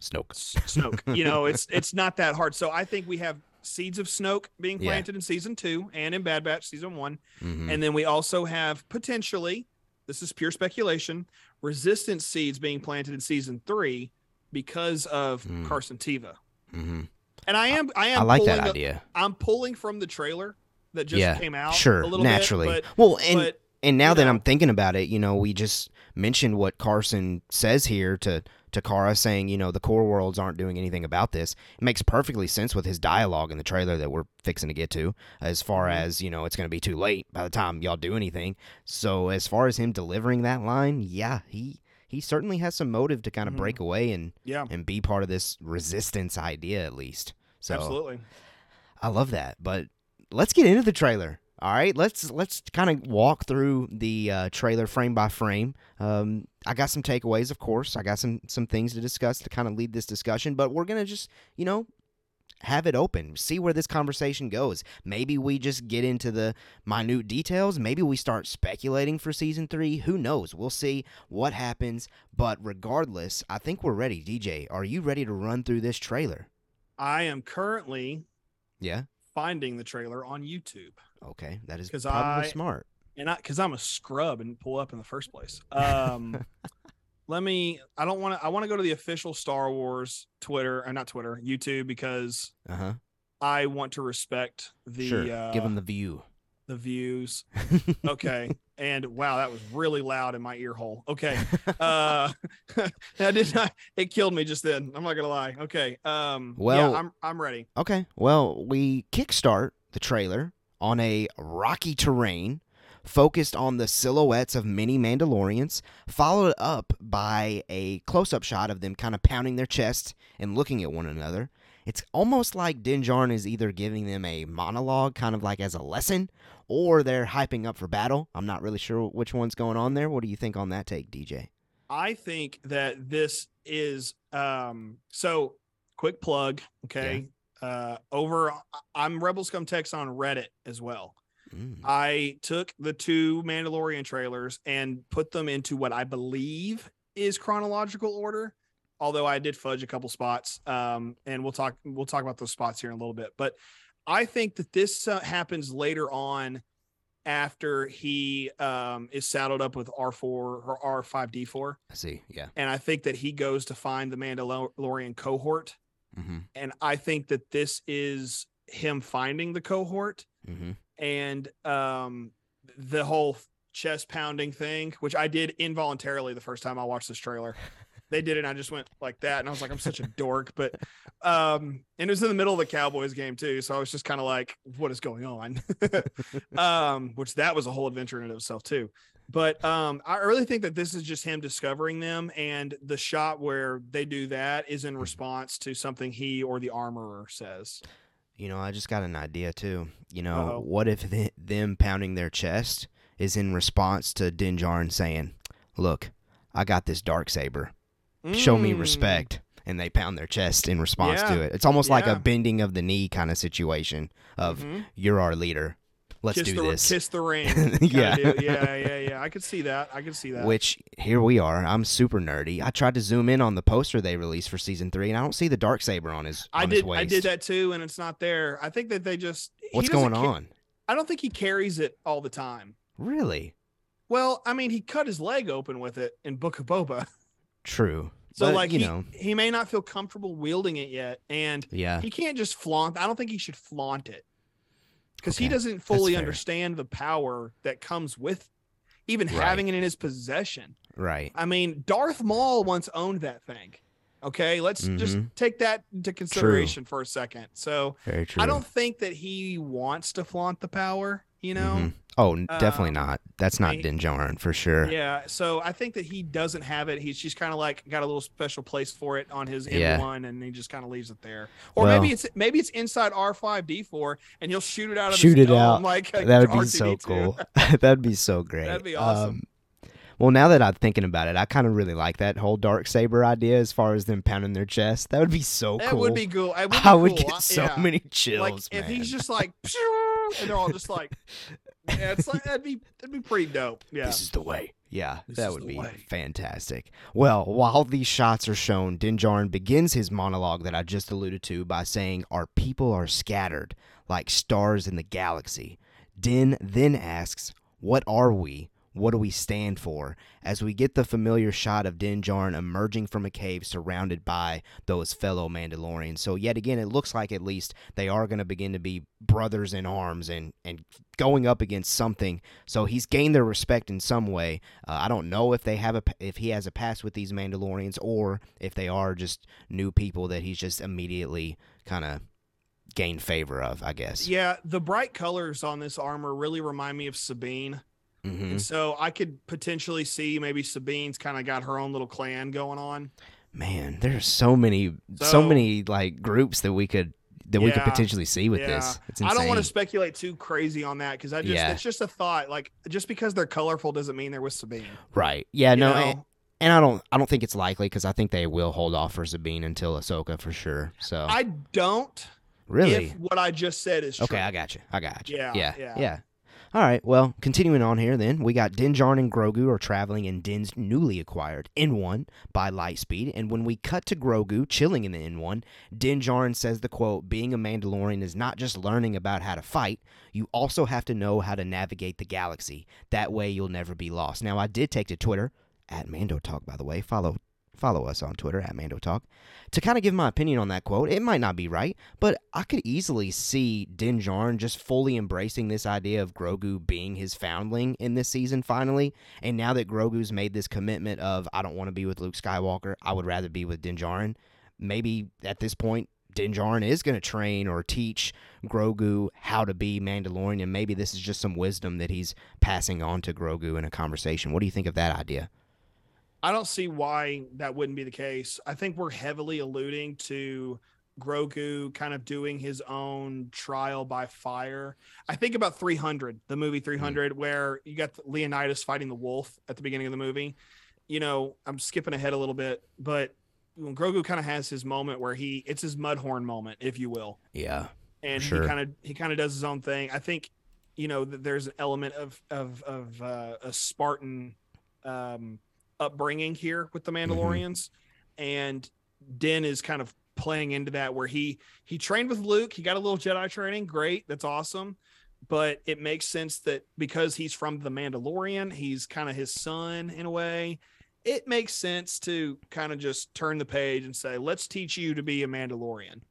Snoke. Snoke. you know, it's it's not that hard. So I think we have seeds of Snoke being Yeah. planted in season two and in Bad Batch season one. Mhm. And then we also have potentially, this is pure speculation, resistance seeds being planted in season three because of Mm. Carson Teva. Mhm. And I am I am I like that idea. I'm pulling from the trailer that just Yeah, came out. Sure, naturally. Bit, well, and but and now you that know. I'm thinking about it, you know, we just mentioned what Carson says here to to Kara, saying, you know, the core worlds aren't doing anything about this. It makes perfectly sense with his dialogue in the trailer that we're fixing to get to, as far Mhm. as you know, it's going to be too late by the time y'all do anything. So as far as him delivering that line, yeah, he he certainly has some motive to kind of Mhm. break away and yeah, and be part of this resistance idea at least. So absolutely. I love that. But let's get into the trailer. All right, let's let's kind of walk through the uh, trailer frame by frame. Um, I got some takeaways, of course. I got some some things to discuss to kind of lead this discussion. But we're gonna just you know have it open. See where this conversation goes. Maybe we just get into the minute details. Maybe we start speculating for season three. Who knows? We'll see what happens. But regardless, I think we're ready. DJ, are you ready to run through this trailer? I am currently Yeah. Finding the trailer on YouTube. Okay, that is because I- smart. and I because I'm a scrub and pull up in the first place. Um, let me. I don't want to. I want to go to the official Star Wars Twitter or not Twitter, YouTube because Uh huh. I want to respect the Sure. uh, Give them the view. The views. Okay, and wow, that was really loud in my ear hole. Okay, uh, that did not. It killed me just then. I'm not gonna lie. Okay, um, Well- yeah, I'm I'm ready. Okay. Well, we kickstart the trailer on a rocky terrain focused on the silhouettes of many Mandalorians, followed up by a close up shot of them kind of pounding their chests and looking at one another. It's almost like Din Djarin is either giving them a monologue, kind of like as a lesson, or they're hyping up for battle. I'm not really sure which one's going on there. What do you think on that take, DJ? I think that this is um so quick plug, okay. Uh over I'm Rebel Scum Text on Reddit as well. Mm. I took the two Mandalorian trailers and put them into what I believe is chronological order. Although I did fudge a couple spots, um, and we'll talk we'll talk about those spots here in a little bit. But I think that this uh, happens later on, after he um, is saddled up with R four or R five D four, I see. Yeah. and I think that he goes to find the Mandalorian cohort, Mm-hmm. and I think that this is him finding the cohort Mm-hmm. and um the whole chest pounding thing which i did involuntarily the first time i watched this trailer they did it and i just went like that and i was like i'm such a dork but um and it was in the middle of the cowboys game too so i was just kind of like what is going on um which that was a whole adventure in and of itself too but um i really think that this is just him discovering them and the shot where they do that is in response to something he or the armorer says You know, I just got an idea too. You know, Uh-oh. what if th- them pounding their chest is in response to Din Djarin saying, "Look, I got this dark saber. Show me Mm. respect." And they pound their chest in response Yeah. to it. It's almost like a bending of the knee kind of situation of Mhm. you're our leader. Let's kiss do the, this. Kiss the ring. Yeah. yeah, yeah, yeah. I could see that. I could see that. Which here we are. I'm super nerdy. I tried to zoom in on the poster they released for season three, and I don't see the dark saber on his. I on did. His waist. I did that too, and it's not there. I think that they just. What's going ca- on? I don't think he carries it all the time. Really? Well, I mean, he cut his leg open with it in Book of Boba, True. so But, like you he, know, he may not feel comfortable wielding it yet, and yeah. he can't just flaunt. I don't think he should flaunt it because he doesn't fully understand the power that comes with even Right. having it in his possession. Right. I mean, Darth Maul once owned that thing. Okay, let's just Mhm. take that into consideration for a second. So Very true. I don't think that he wants to flaunt the power, you know? Mhm. Oh, definitely Um, not. That's not I- Din Djarin for sure. Yeah. So I think that he doesn't have it. He's just kind of like got a little special place for it on his Yeah. N1 and he just kind of leaves it there. Or Well- maybe it's maybe it's inside R5D4 and he'll shoot it out of Shoot it out. like That would be so R2D2. cool. That'd be so great. That'd be awesome. Um, well, now that I'm thinking about it, I kind of really like that whole dark saber idea. As far as them pounding their chest, that would be so That cool. That would be cool. Would be I would cool. get so yeah. many chills, like man. if he's just like and they're all just like yeah, it's like that'd be that'd be pretty dope. Yeah. This is the way. Yeah, This that would be way. fantastic. Well, while these shots are shown, Din Djarin begins his monologue that I just alluded to by saying, Our people are scattered like stars in the galaxy. Din then asks, What are we? What do we stand for? As we get the familiar shot of Din Djarin emerging from a cave surrounded by those fellow Mandalorians. So, yet again, it looks like at least they are going to begin to be brothers in arms and, and going up against something so he's gained their respect in some way. Uh, I don't know if they have a if he has a past with these Mandalorians or if they are just new people that he's just immediately kind of gained favor of. I guess. Yeah, the bright colors on this armor really remind me of Sabine. Hmm And so I could potentially see maybe Sabine's kind of got her own little clan going on. Man, there's so many so, So- many like groups that we could that we could potentially see with yeah. this. It's I don't want to speculate too crazy on that because I just Yeah. it's just a thought. Like just because they're colorful doesn't mean they're with Sabine. right? Yeah, you no, and, and I don't I don't think it's likely because I think they will hold off for Sabine until Ahsoka for sure. So I don't Really? If what I just said is true. Okay, I got you. I got you. Yeah, yeah, yeah. yeah. All right. Well, continuing on here, then we got Din and Grogu are traveling in Din's newly acquired N1 by Lightspeed, and when we cut to Grogu chilling in the N1, Din says the quote: "Being a Mandalorian is not just learning about how to fight. You also have to know how to navigate the galaxy. That way, you'll never be lost." Now, I did take to Twitter at Mando Talk, by the way. Follow follow us on Twitter at Mando Talk to kind of give my opinion on that quote. It might not be right, but I could easily see Din Djarin just fully embracing this idea of Grogu being his foundling in this season finally. And now that Grogu's made this commitment of I don't want to be with Luke Skywalker, I would rather be with Din Djarin. Maybe at this point Din Djarin is going to train or teach Grogu how to be Mandalorian, and maybe this is just some wisdom that he's passing on to Grogu in a conversation. What do you think of that idea? I don't see why that wouldn't be the case. I think we're heavily alluding to Grogu kind of doing his own trial by fire. I think about 300, the movie 300, where you got Leonidas fighting the wolf at the beginning of the movie. You know, I'm skipping ahead a little bit, but when Grogu kind of has his moment where he it's his mudhorn moment, if you will, Yeah. and Sure. he kind of he kind of does his own thing. I think you know that there's an element of of of uh, a Spartan um, upbringing here with the Mandalorians, and Din is kind of playing into that where he he trained with Luke, he got a little Jedi training, great, that's awesome. But it makes sense that because he's from the Mandalorian, he's kind of his son in a way. It makes sense to kind of just turn the page and say, "Let's teach you to be a Mandalorian."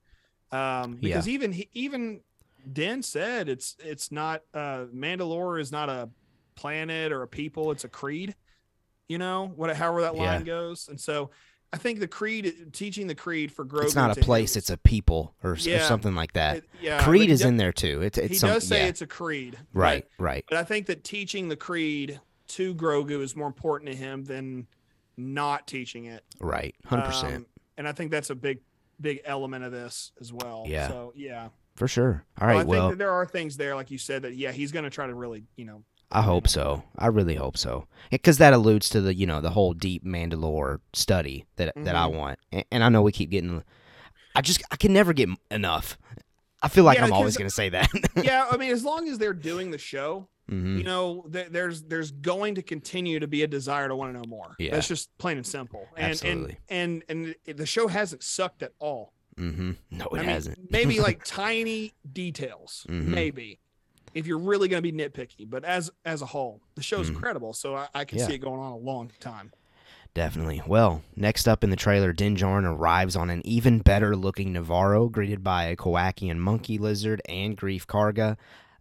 Um, because even even Den said it's it's not uh Mandalore is not a planet or a people, it's a creed. You know, what however that line Yeah. goes. And so I think the creed teaching the creed for Grogu it's not a place, it's a people or, s- or something like that. it- yeah, Creed is does- in there too. It's, it's he some, does say yeah. it's a creed. but- right, right, But I think that teaching the creed to Grogu is more important to him than not teaching it. right. 100%. Um, and I think that's a big, big element of this as well. Yeah. So yeah. for sure. All right. Well, I right. think that there are things there, like you said, that yeah, he's going to try to really, you know, I hope so. I really hope so. Because that alludes to the, you know, the whole deep Mandalore study that that I Mhm. want. And, and I know we keep getting I just I can never get enough. I feel like Yeah, I'm always going to say that. yeah. I mean, as long as they're doing the show, hmm you know, th- there's there's going to continue to be a desire to want to know more. Yeah. That's just plain and simple. And Absolutely. and and and the show hasn't sucked at all. hmm No, it I hasn't. maybe like tiny details, Mhm. maybe if you're really going to be nitpicky. But as as a whole, the show's Mhm. incredible. So I, I can Yeah. see it going on a long time. Definitely. Well, next up in the trailer, Din Djarin arrives on an even better looking Navarro, greeted by a Kowakian monkey lizard and Greef Karga.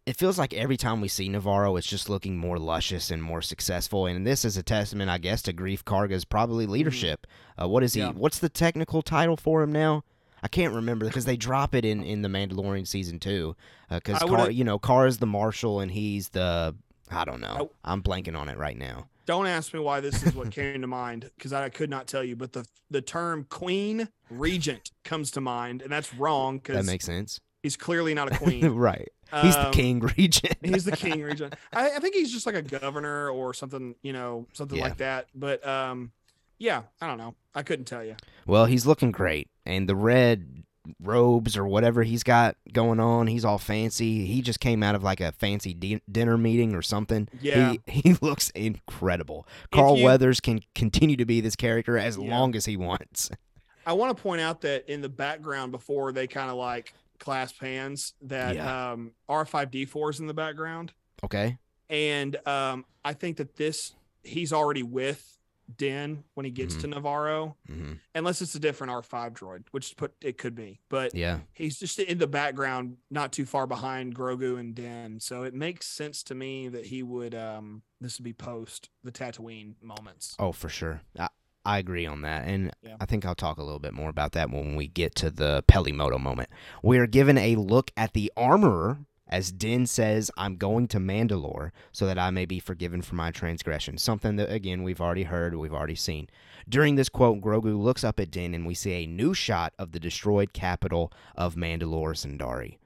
It feels like every time we see Navarro, it's just looking more luscious and more successful. And this is a testament, I guess, to Greef Karga's probably leadership. Uh, what is he? Yeah. What's the technical title for him now? I can't remember because they drop it in, in the Mandalorian season two. Because I Car, you know, Car is the marshal and he's the I don't know. Nope. I'm blanking on it right now. Don't ask me why this is what came to mind because I could not tell you. But the the term queen regent comes to mind, and that's wrong That makes sense. he's clearly not a queen. right. He's the Um, king regent. He's the king regent. I, I think he's just like a governor or something, you know, something Yeah. like that. But um, yeah, I don't know. I couldn't tell you. Well, he's looking great, and the red robes or whatever he's got going on, he's all fancy. He just came out of like a fancy di- dinner meeting or something. Yeah. He, he looks incredible. Carl you- Weathers can continue to be this character as Yeah. long as he wants. I want to point out that in the background before they kind of like clasp hands, that Yeah. um, R5D4 is in the background, Okay. and um, I think that this he's already with Den when he gets Mhm. to Navarro, hmm unless it's a different R5 droid, which put it could be, but Yeah. he's just in the background, not too far behind Grogu and Den. So it makes sense to me that he would um this would be post the Tatooine moments. Oh, for sure. I, I agree on that. And Yeah. I think I'll talk a little bit more about that when we get to the Peli Motto moment. We are given a look at the armorer as Din says, I'm going to Mandalore so that I may be forgiven for my transgression. Something that, again, we've already heard, we've already seen. During this quote, Grogu looks up at Din and we see a new shot of the destroyed capital of Mandalore Sundari.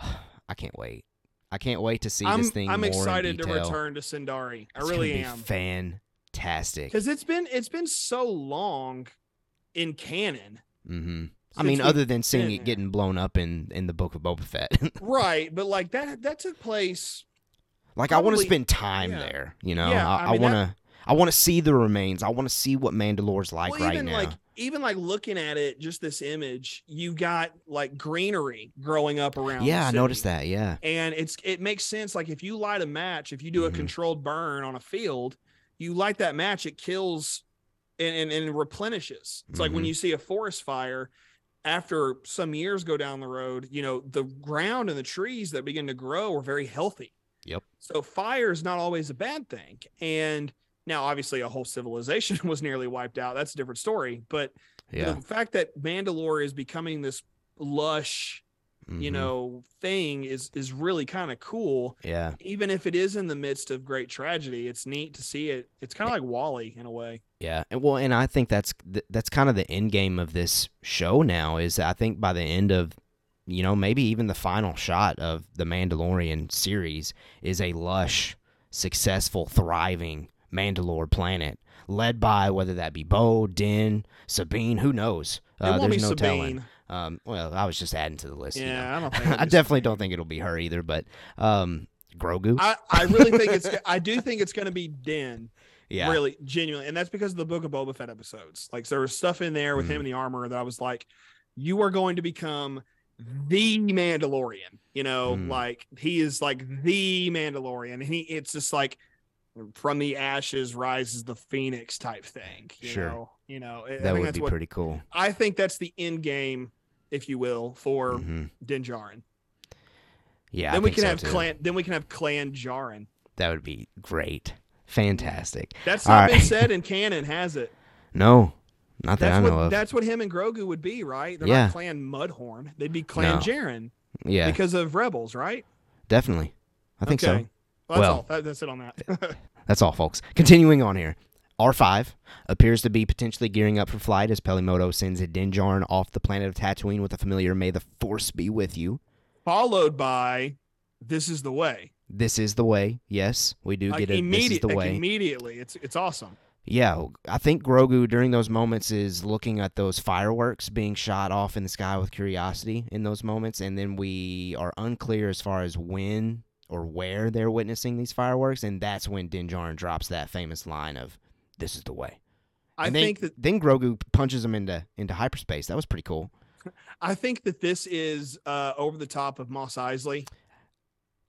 I can't wait. I can't wait to see I'm this thing I'm more in excited to return to Sundari. I It's really am. Fantastic. Because it's been it's been so long in canon Mm-hmm. I mean, other than seeing it getting blown up in in the Book of Boba Fett. right, but like that that took place. like I want to spend time yeah. there. You know, Yeah, I, I I want to. I want to see the remains. I want to see what Mandalore's like well, right even now. like even like looking at it, just this image, you got like greenery growing up around. yeah, I noticed that. Yeah, and it's it makes sense like if you light a match if you do a Mhm. controlled burn on a field you light that match it kills and and, and replenishes it's like when Mhm. you see a forest fire after some years go down the road you know the ground and the trees that begin to grow are very healthy Yep. so fire is not always a bad thing and now obviously a whole civilization was nearly wiped out that's a different story but yeah. the fact that mandalore is becoming this lush you mhm, know thing is is really kind of cool Yeah, even if it is in the midst of great tragedy it's neat to see it it's kind of like WALL-E in a way yeah. And well, and I think that's th- that's kind of the end game of this show now. Is I think by the end of you know maybe even the final shot of the Mandalorian series is a lush, successful, thriving Mandalore planet led by whether that be Bo, Din, Sabine, who knows? Uh, there's no telling. Um, well, I was just adding to the list. you know. yeah i don't think I definitely don't think it'll be her either, but um, Grogu. I, I really think it's i do think it's going to be din yeah, really genuinely and that's because of the book of boba fett episodes like there was stuff in there with Mm-hmm. him in the armor that i was like you are going to become the mandalorian you know Mm. like he is like the mandalorian and he it's just like from the ashes rises the phoenix type thing you Sure. know you know that would be what pretty cool. i think that's the end game if you will for Mhm. din Djarin. Yeah, I then we can so, have too. clan then we can have clan Djarin. That would be great, fantastic. that's All not been said in canon has it No, not that that's I know what of. that's what him and Grogu would be, right? They're Yeah. not Clan Mudhorn. They'd be Clan No. Djarin yeah, because of Rebels, right? definitely. I think so. Well, that's Well- all. That, that's it on that. That's all, folks. Continuing on here. R5 appears to be potentially gearing up for flight as Peli Motto sends a Din off the planet of Tatooine with a familiar "May the Force be with you." Followed by "This is the way." This is the way. Yes, we do Like get a "This is the like way." immediately. It's it's awesome. Yeah, I think Grogu during those moments is looking at those fireworks being shot off in the sky with curiosity in those moments, and then we are unclear as far as when or where they're witnessing these fireworks, and that's when Din drops that famous line of "This is the way." I then, think that then Grogu punches him into into hyperspace. That was pretty cool. I think that this is uh, over the top of Mos Eisley.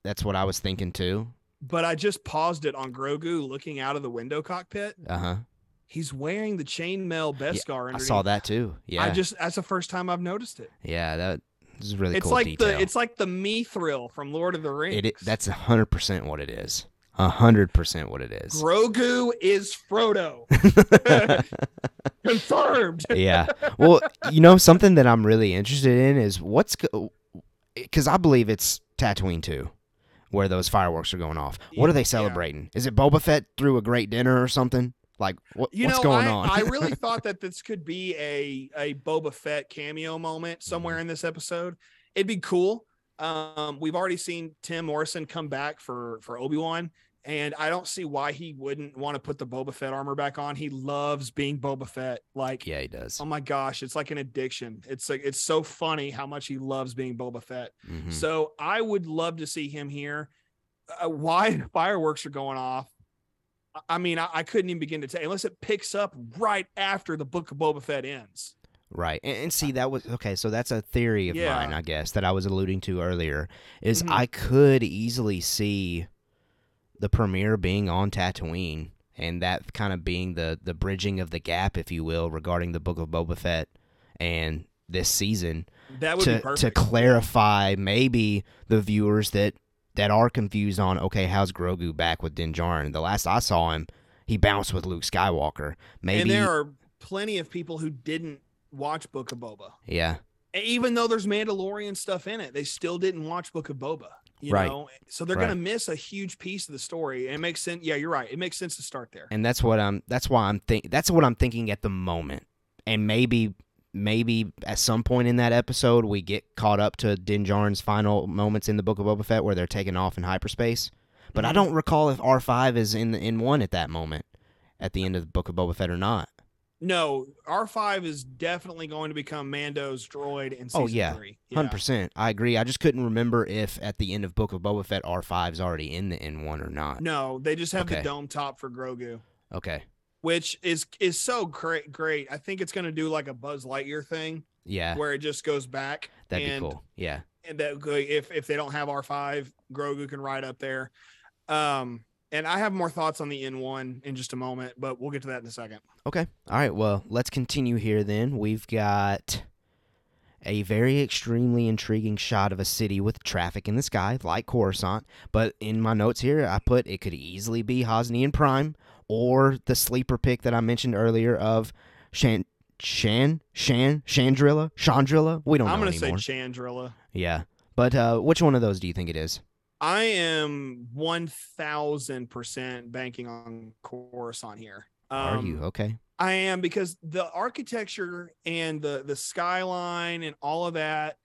That's what I was thinking too. But I just paused it on Grogu looking out of the window cockpit. Uh huh. He's wearing the chainmail Beskar. I saw that too. Yeah. I just that's the first time I've noticed it. yeah. That is really it's cool like detail. the it's like the mithril from Lord of the Rings. it, it that's hundred percent what it is. Hundred percent what it is. Grogu is Frodo. Confirmed. yeah. Well, you know something that I'm really interested in is what's because I believe it's Tatooine too, where those fireworks are going off. What are they celebrating? Is it Boba Fett threw a great dinner or something? Like what, You what's know, going I, on? I really thought that this could be a a Boba Fett cameo moment Mm-hmm. somewhere in this episode. It'd be cool. Um, we've already seen Tim Morrison come back for for Obi Wan, and I don't see why he wouldn't want to put the Boba Fett armor back on. He loves being Boba Fett. Like, yeah, he does. oh my gosh, it's like an addiction. It's like it's so funny how much he loves being Boba Fett. Mhm. So I would love to see him here. Uh, why fireworks are going off? I- I mean, I, I couldn't even begin to tell unless it picks up right after the book of Boba Fett ends. Right. And, and see, that was okay. So that's a theory of Yeah. mine, I guess, that I was alluding to earlier. Is Mhm. I could easily see the premiere being on Tatooine and that kind of being the the bridging of the gap, if you will, regarding the Book of Boba Fett and this season That would be to to clarify maybe the viewers that that are confused on okay, how's Grogu back with Din Djarin? The last I saw him, he bounced with Luke Skywalker. Maybe and there are plenty of people who didn't watch Book of Boba. yeah. Even though there's Mandalorian stuff in it, they still didn't watch Book of Boba. You Right. know, so they're Right. gonna miss a huge piece of the story. And it makes sense. Yeah, you're right. It makes sense to start there. and that's what I'm that's why I'm think that's what I'm thinking at the moment. And maybe maybe at some point in that episode we get caught up to Din Djarin's final moments in the Book of Boba Fett where they're taking off in hyperspace. But I Mhm. don't recall if R5 is in the, in one at that moment at the end of the Book of Boba Fett or not. No, R five is definitely going to become Mando's droid in season Oh, yeah. three. Hundred percent. I agree. I just couldn't remember if at the end of Book of Boba Fett R 5s already in the N one or not. No, they just have Okay. the dome top for Grogu, Okay. which is is so great. Great. I think it's going to do like a Buzz Lightyear thing Yeah, where it just goes back. that'd and, be cool. Yeah. And that if if they don't have R five, Grogu can ride up there. Um, and I have more thoughts on the N one in just a moment, but we'll get to that in a second. Okay. All right. Well, let's continue here then. We've got a very extremely intriguing shot of a city with traffic in the sky, like Coruscant. But in my notes here, I put it could easily be Hosnian Prime or the sleeper pick that I mentioned earlier of Shan. Shan, Shan, Chandrila, Chandrila. We don't I'm know going to say. Chandrila. yeah, but uh, which one of those do you think it is? I am one thousand percent banking on Coruscant here. Are Um, you okay? I am because the architecture and the the skyline and all of that,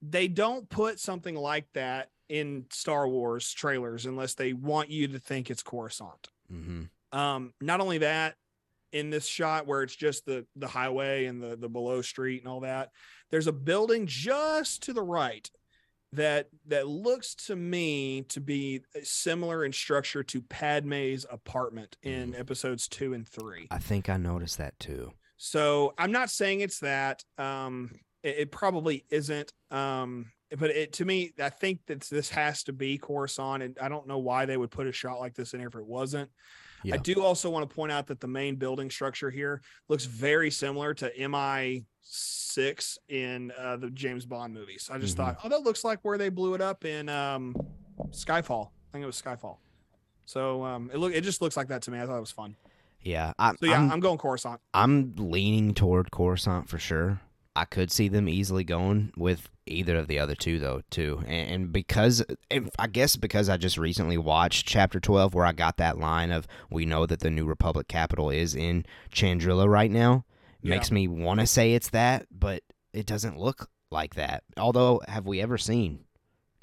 they don't put something like that in Star Wars trailers unless they want you to think it's Coruscant. Mm-hmm. Um, not only that, in this shot where it's just the the highway and the the below street and all that, there's a building just to the right that that looks to me to be similar in structure to Padme's apartment in episodes two and three. I think I noticed that too. So I'm not saying it's that. Um, it, it probably isn't. Um, but it to me, I think that this has to be Coruscant, and I don't know why they would put a shot like this in here if it wasn't. Yeah. I do also want to point out that the main building structure here looks very similar to MI six in uh, the James Bond movies. I just Mhm. thought, oh, that looks like where they blew it up in um, Skyfall. I think it was Skyfall. So um, it look it just looks like that to me. I thought it was fun. Yeah, I, So yeah, I'm, I'm going Coruscant. I'm leaning toward Coruscant for sure. I could see them easily going with either of the other two, though, too. And, and because, and I guess because I just recently watched Chapter 12, where I got that line of, we know that the New Republic capital is in Chandrila right now, Yeah. makes me want to say it's that, but it doesn't look like that. Although, have we ever seen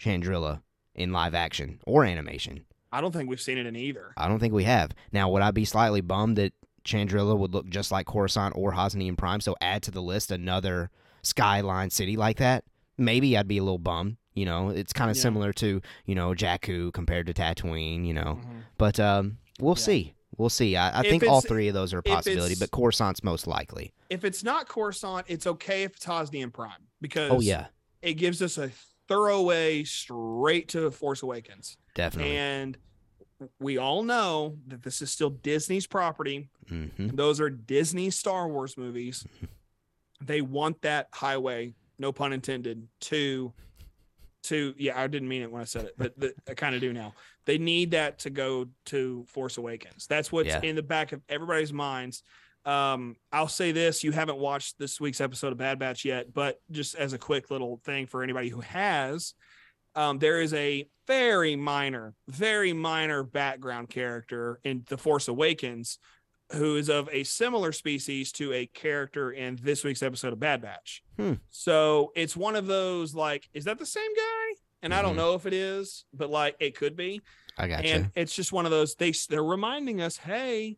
Chandrila in live action or animation? I don't think we've seen it in either. I don't think we have. Now, would I be slightly bummed that Chandrila would look just like Coruscant or Hosnian Prime? So add to the list another skyline city like that. Maybe I'd be a little bummed. You know, it's kind of Yeah. similar to you know Jakku compared to Tatooine. You know, Mhm. but um, we'll Yeah. see. We'll see. I, I think all three of those are a possibility, but Coruscant's most likely. If it's not Coruscant, it's okay if it's Hosnian Prime because Oh yeah, it gives us a thorough way straight to Force Awakens. definitely. And we all know that this is still Disney's property. hmm Those are Disney Star Wars movies. They want that highway, no pun intended, to to yeah, I didn't mean it when I said it, but the, I kind of do now. They need that to go to Force Awakens. That's what's Yeah. in the back of everybody's minds. Um, I'll say this: you haven't watched this week's episode of Bad Batch yet, but just as a quick little thing for anybody who has, um, there is a very minor, very minor background character in The Force Awakens who is of a similar species to a character in this week's episode of Bad Batch. Hmm. So it's one of those like, is that the same guy? And I don't Mhm. know if it is, but like it could be. I got you. and you. it's just one of those. They they're reminding us, hey,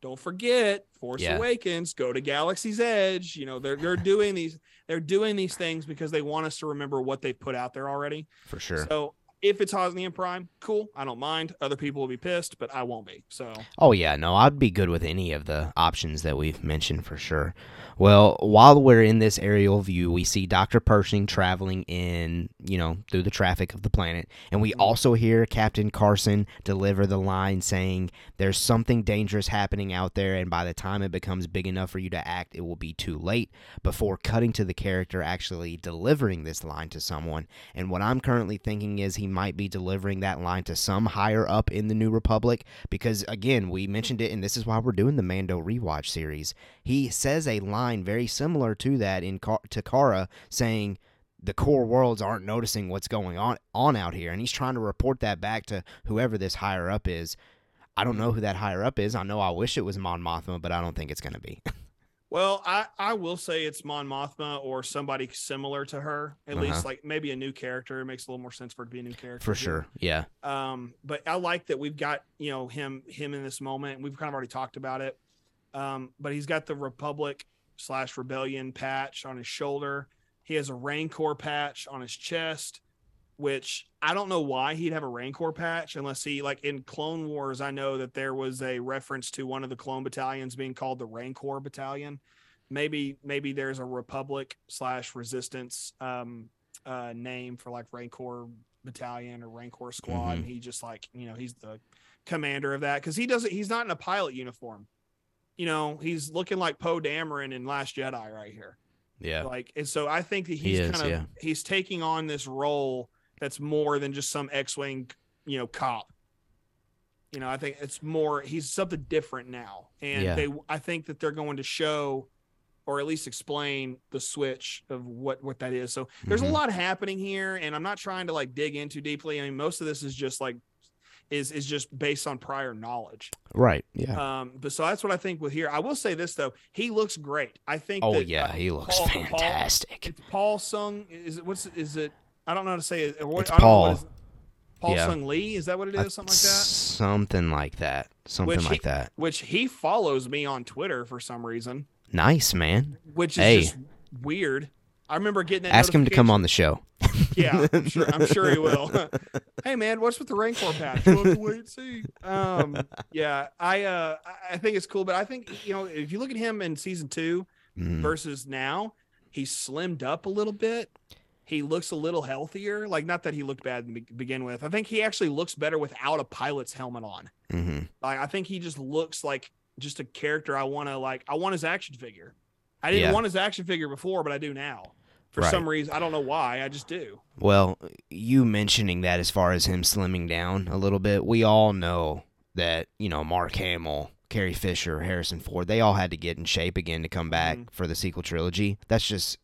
don't forget Force Yeah. Awakens. Go to Galaxy's Edge. You know they're they're doing these they're doing these things because they want us to remember what they've put out there already. For sure. So if it's Hosnian Prime, cool. I don't mind. Other people will be pissed, but I won't be. So Oh yeah, no, I'd be good with any of the options that we've mentioned for sure. Well, while we're in this aerial view, we see Dr. Pershing traveling in, you know, through the traffic of the planet, and we Mhm. also hear Captain Carson deliver the line saying, "There's something dangerous happening out there, and by the time it becomes big enough for you to act, it will be too late." Before cutting to the character actually delivering this line to someone, and what I'm currently thinking is he might be delivering that line to some higher up in the New Republic because again, we mentioned it and this is why we're doing the Mando rewatch series. He says a line very similar to that in to Kara saying the core worlds aren't noticing what's going on on out here and he's trying to report that back to whoever this higher up is. I don't know who that higher up is. I know I wish it was Mon Mothma, but I don't think it's going to be. Well, I, I will say it's Mon Mothma or somebody similar to her. At Uh-huh. least like maybe a new character. It makes a little more sense for it to be a new character. For sure. Yeah. Um, but I like that we've got, you know, him him in this moment. We've kind of already talked about it. Um, but he's got the Republic slash Rebellion patch on his shoulder. He has a Rancor patch on his chest, which I don't know why he'd have a Rancor patch unless he like in Clone Wars. I know that there was a reference to one of the clone battalions being called the Rancor Battalion. Maybe maybe there's a Republic slash Resistance um, uh, name for like Rancor Battalion or Rancor Squad. And he just like you know he's the commander of that because he doesn't he's not in a pilot uniform. You know he's looking like Poe Dameron in Last Jedi right here. Yeah. Like, and so I think that He he's is, kind of yeah. he's taking on this role that's more than just some X-wing, you know, cop. You know, I think it's more he's something different now, and Yeah. they I think that they're going to show, or at least explain the switch of what what that is. So there's Mhm. a lot happening here, and I'm not trying to like dig in too deeply. I mean, most of this is just like is is just based on prior knowledge. Right. Yeah. Um, but so that's what I think with here. I will say this though, he looks great. I think. oh that, yeah, uh, he looks Paul- Paul- fantastic. it's Paul Sung. Is it what's is it? I don't know how to say it. What, It's I don't know what Paul. is- Paul Yeah. Sung Lee. Is that what it is? Something like that. Something like that. Something Which he- like that. Which he follows me on Twitter for some reason, Nice, man. which is Hey. just weird. I remember getting that. Ask him to come on the show. Yeah, I'm sure. I'm sure he will. hey man, what's with the Rancor patch? We'll have to wait and see. Um, yeah, I uh, I- think it's cool, but I think you know if you look at him in season two Mhm. versus now, he's slimmed up a little bit. He looks a little healthier. Like not that he looked bad to be- begin with. I think he actually looks better without a pilot's helmet on. Mhm. Like I think he just looks like just a character I want to like. I want his action figure. I didn't Yeah. want his action figure before, but I do now. For Right. some reason, I don't know why. I just do. Well, you mentioning that as far as him slimming down a little bit, we all know that, you know, Mark Hamill, Carrie Fisher, Harrison Ford, they all had to get in shape again to come back Mhm. for the sequel trilogy. That's just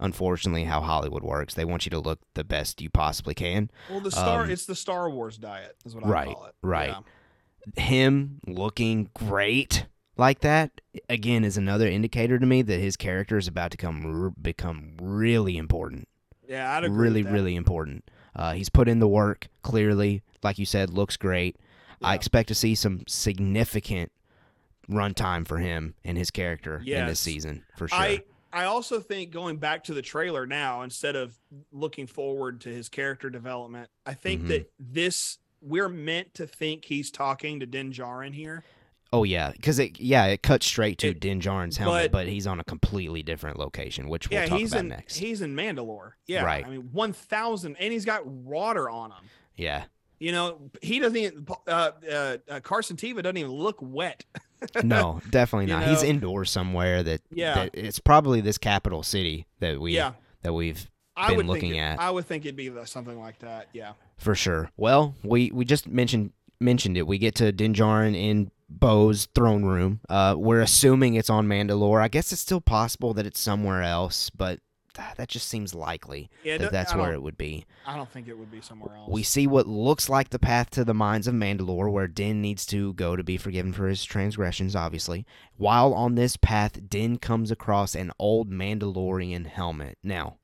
unfortunately how Hollywood works. They want you to look the best you possibly can. Well, the Star Um, it's the Star Wars diet is what I right, call it. right. Yeah. Him looking great like that again is another indicator to me that his character is about to come become really important. Yeah, I'd agree. really, really important. Uh, he's put in the work clearly, like you said, looks great. I expect to see some significant runtime for him and his character in this season for sure. I I also think going back to the trailer now instead of looking forward to his character development, I think Mhm. that this we're meant to think he's talking to Din Djarin here. oh yeah, because it yeah it cuts straight to It- Din Djarin's helmet, but- but, he's on a completely different location, which we'll yeah, talk he's about in next. he's in Mandalore. Yeah, Right. I mean one thousand, and he's got water on him. yeah, You know, he doesn't. Even, uh, uh, uh, Carson Teva doesn't even look wet. no, definitely You not. he's indoors somewhere. That Yeah. that it's probably this capital city that we yeah, that we've I been looking it- at. I would think it'd be something like that. Yeah. For sure. Well, we we just mentioned mentioned it. We get to Din Djarin in Bo's throne room. Uh, we're assuming it's on Mandalore. I guess it's still possible that it's somewhere else, but that just seems likely Yeah, that that's where it would be. I don't think it would be somewhere else. We see what looks like the path to the mines of Mandalore, where Din needs to go to be forgiven for his transgressions, obviously. While on this path, Din comes across an old Mandalorian helmet. Now,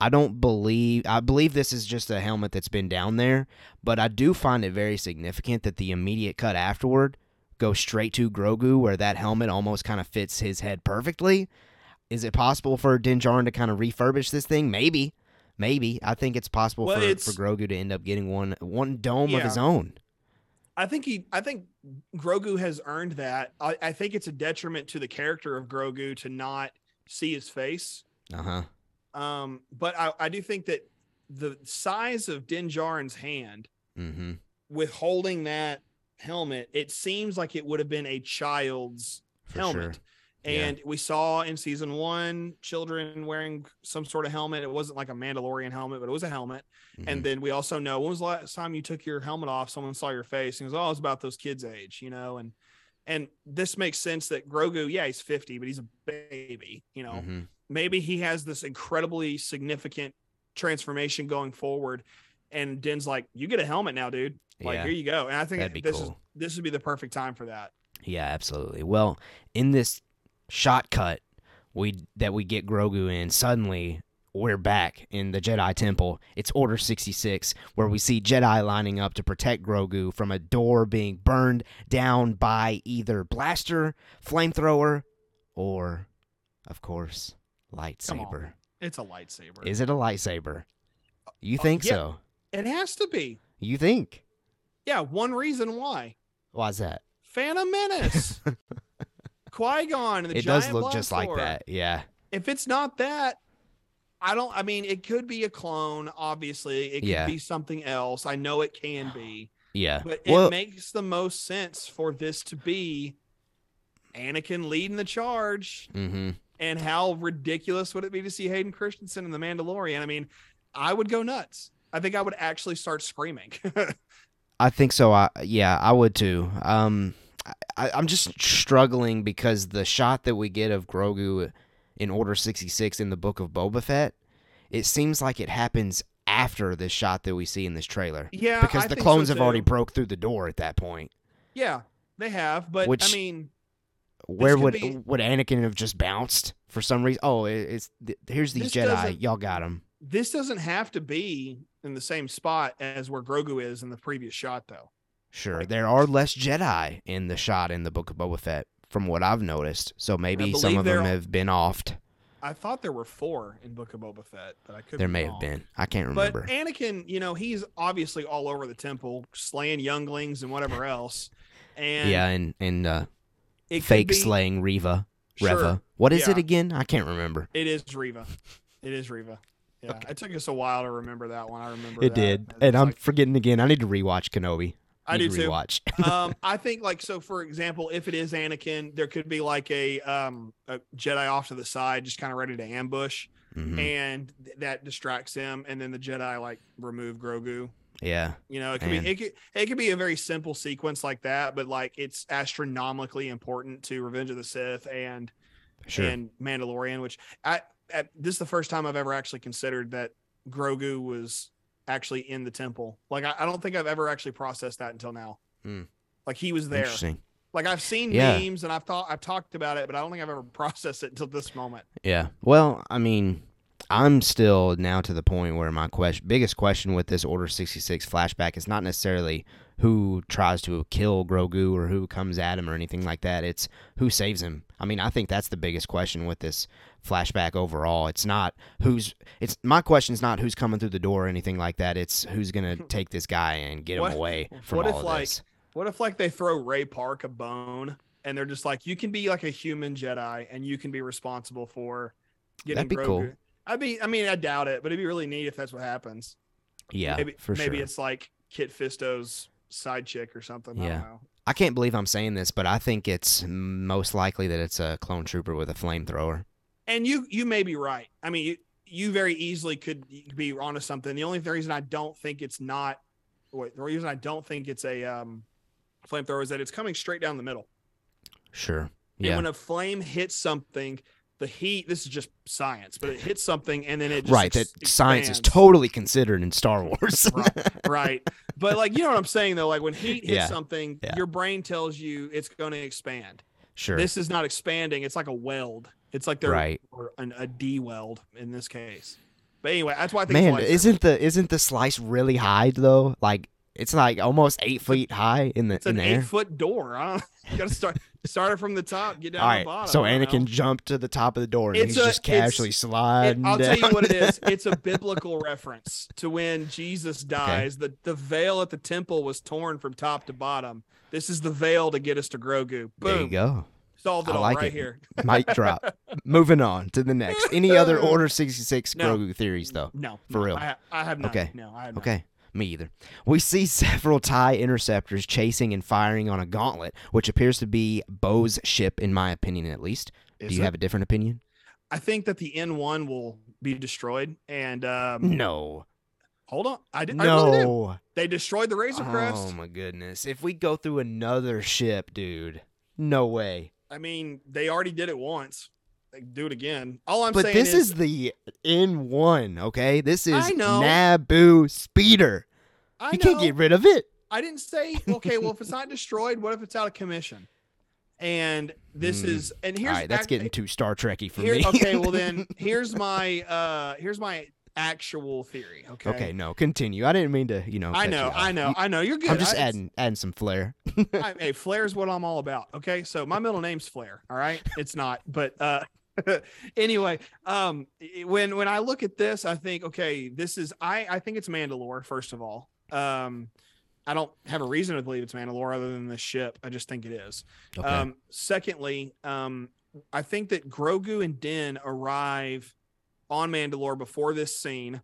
I don't believe, I believe this is just a helmet that's been down there, but I do find it very significant that the immediate cut afterward goes straight to Grogu, where that helmet almost kind of fits his head perfectly. Is it possible for Din Djarin to kind of refurbish this thing? Maybe. Maybe. I think it's possible Well, for, it's- for Grogu to end up getting one one dome of his own. I think he. I think Grogu has earned that. I, I think it's a detriment to the character of Grogu to not see his face. Uh huh. Um, but I, I do think that the size of Din Djarin's hand Mm-hmm. with holding that helmet, it seems like it would have been a child's For helmet. sure. Yeah. And we saw in season one children wearing some sort of helmet. It wasn't like a Mandalorian helmet, but it was a helmet. Mhm. And then we also know when was the last time you took your helmet off? Someone saw your face and goes, "Oh, it's about those kids' age," you know. And and this makes sense that Grogu, yeah, he's fifty, but he's a baby. You know, Mhm. maybe he has this incredibly significant transformation going forward. And Den's like, "You get a helmet now, dude. Like, Yeah. here you go." And I think this is cool. this would be the perfect time for that. Yeah, absolutely. Well, in this shot cut we that we get Grogu in, suddenly we're back in the Jedi Temple. It's Order 66, where we see Jedi lining up to protect Grogu from a door being burned down by either blaster, flamethrower, or, of course, lightsaber. It's a lightsaber. Is it a lightsaber? You uh, think yeah. so? it has to be. You think? Yeah, one reason why. Why's that? Phantom Menace. Qui Gon. The giant war. It does look just like that. Yeah. If it's not that, I don't. I mean, it could be a clone. Obviously, it could Yeah. be something else. I know it can be, Yeah. but it well, makes the most sense for this to be Anakin leading the charge. hmm And how ridiculous would it be to see Hayden Christensen in The Mandalorian? I mean, I would go nuts. I think I would actually start screaming. I think so. I yeah, I would too. Um, I, I'm just struggling because the shot that we get of Grogu in Order 66 in the Book of Boba Fett, it seems like it happens after the shot that we see in this trailer. yeah, Because I the clones so have already broke through the door at that point. Yeah, they have, but Which, I mean, Where would be- would Anakin have just bounced for some reason? Oh, it, it's th- here's these This Jedi. Y'all got them. this doesn't have to be in the same spot as where Grogu is in the previous shot, though. Sure, there are less Jedi in the shot in the Book of Boba Fett, from what I've noticed. So maybe some of them have been offed. I thought there were four in Book of Boba Fett, but I could. There may have been. I can't remember. But. Anakin, you know, he's obviously all over the temple, slaying younglings and whatever else. And yeah, and and uh, fake be- slaying Riva. Sure, Reva. What is it again? I can't remember. It is Riva. It is Riva. Yeah, it took us a while to remember that one. I remember It that. did, and I'm like- forgetting again. I need to rewatch Kenobi. I do too. Rewatch. um, I think like so. For example, if it is Anakin, there could be like a um a Jedi off to the side, just kind of ready to ambush, Mhm. and th- that distracts him, and then the Jedi like remove Grogu. Yeah, You know, it could Man. be it could it could be a very simple sequence like that, but like it's astronomically important to Revenge of the Sith and sure. and Mandalorian, which I at, this is the first time I've ever actually considered that Grogu was actually in the temple. Like I, I don't think I've ever actually processed that until now. Hmm. Like he was there. Interesting. Like I've seen Yeah. memes and I've thought I've talked about it, but I don't think I've ever processed it until this moment. Yeah. Well, I mean, I'm still now to the point where my question, biggest question with this Order 66 flashback is not necessarily who tries to kill Grogu or who comes at him or anything like that. It's who saves him. I mean, I think that's the biggest question with this flashback overall. It's not who's. It's my question's not who's coming through the door or anything like that. It's who's gonna take this guy and get What- him away from what all if, of like, this. What if like they throw Ray Park a bone and they're just like, you can be like a human Jedi and you can be responsible for getting That'd be Grogu. cool. I'd be I mean, I doubt it, but it'd be really neat if that's what happens. Yeah, maybe for maybe sure. it's like Kit Fisto's side chick or something. I Yeah. don't know. I can't believe I'm saying this, but I think it's most likely that it's a clone trooper with a flamethrower. And you you may be right. I mean, you, you very easily could be onto something. The only reason I don't think it's not wait, the reason I don't think it's a um flamethrower is that it's coming straight down the middle. Sure. And Yeah. when a flame hits something, the heat, this is just science, but it hits something and then it just right. ex- That science is totally considered in Star Wars. right, right. But like you know what I'm saying though, like when heat hits Yeah, something, yeah. your brain tells you it's going to expand. sure. This is not expanding; it's like a weld. It's like they're Right. or an, a D weld in this case. But anyway, that's why I think Man, isn't the isn't the slice really high though? Like it's like almost eight feet high in the it's in an the eight air. foot door. I don't, you got to start start it from the top, get down All to the bottom. so Anakin know. jumped to the top of the door and It's he's a- just casually sliding It- I'll tell you what it is. It's a biblical reference to when Jesus dies. The the veil at the temple was torn from top to bottom. This is the veil to get us to Grogu. Boom. There you go. Solved it I all like right it. here. Mic drop. Moving on to the next. Any other Order sixty six No. Grogu theories though? No, For no, real. I, I have not. Okay. No, I have not. Okay. Me either. We see several TIE interceptors chasing and firing on a gauntlet, which appears to be Bo's ship, in my opinion, at least. Is Do you it? have a different opinion? I think that the N one will be destroyed. And um, No. hold on, I, did, I really. No. They destroyed the Razor Crest. Oh my goodness. If we go through another ship, dude. No way. I mean, they already did it once. Do it again. All I'm saying is. but saying this is, is the N1, okay? This is. Naboo Speeder. I you know, can't get rid of it. I didn't say okay. Well, if it's not destroyed, what if it's out of commission? And this Mm. is and here's All right, that's act- getting too Star Trekky for here- me. okay, well then here's my uh here's my actual theory. Okay. okay, no, continue. I didn't mean to, you know. I know, you. I know, I know. You're good. I'm just I- adding adding some flair. I, hey, Flair's what I'm all about. Okay, so my middle name's Flair. All right, it's not, but uh, anyway, um, when when I look at this, I think, okay, this is I I think it's Mandalore. First of all, um, I don't have a reason to believe it's Mandalore other than the ship. I just think it is. Okay. Um, secondly, um, I think that Grogu and Din arrive on Mandalore before this scene,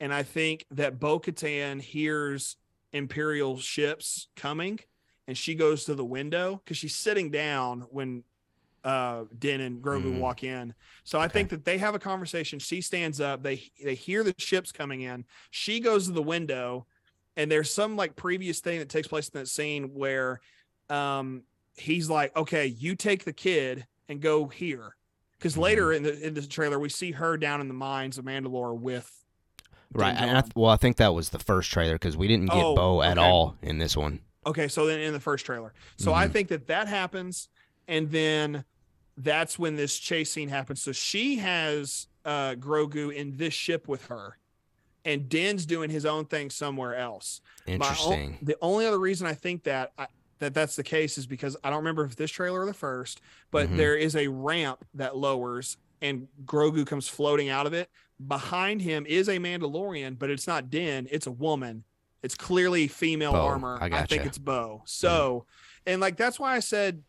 and I think that Bo Katan hears Imperial ships coming, and she goes to the window because she's sitting down when uh Din and Grogu Mhm. walk in. So I Okay. think that they have a conversation. She stands up. They they hear the ships coming in. She goes to the window, and there's some like previous thing that takes place in that scene where um he's like, okay, you take the kid and go here. Because later in the in the trailer, we see her down in the mines of Mandalore with right. Din And I, well, I think that was the first trailer because we didn't get Oh, Bo at okay. all in this one. Okay, so then in the first trailer. So I Mhm. think that that happens and then that's when this chase scene happens. So she has uh Grogu in this ship with her and Din's doing his own thing somewhere else. My o- Interesting. the only other reason I think that I, that that's the case is because I don't remember if this trailer or the first, but Mhm. there is a ramp that lowers and Grogu comes floating out of it. Behind him is a Mandalorian, but it's not Din, it's a woman. It's clearly female Bo, armor. I I, think it's Bo. So, and like that's why I said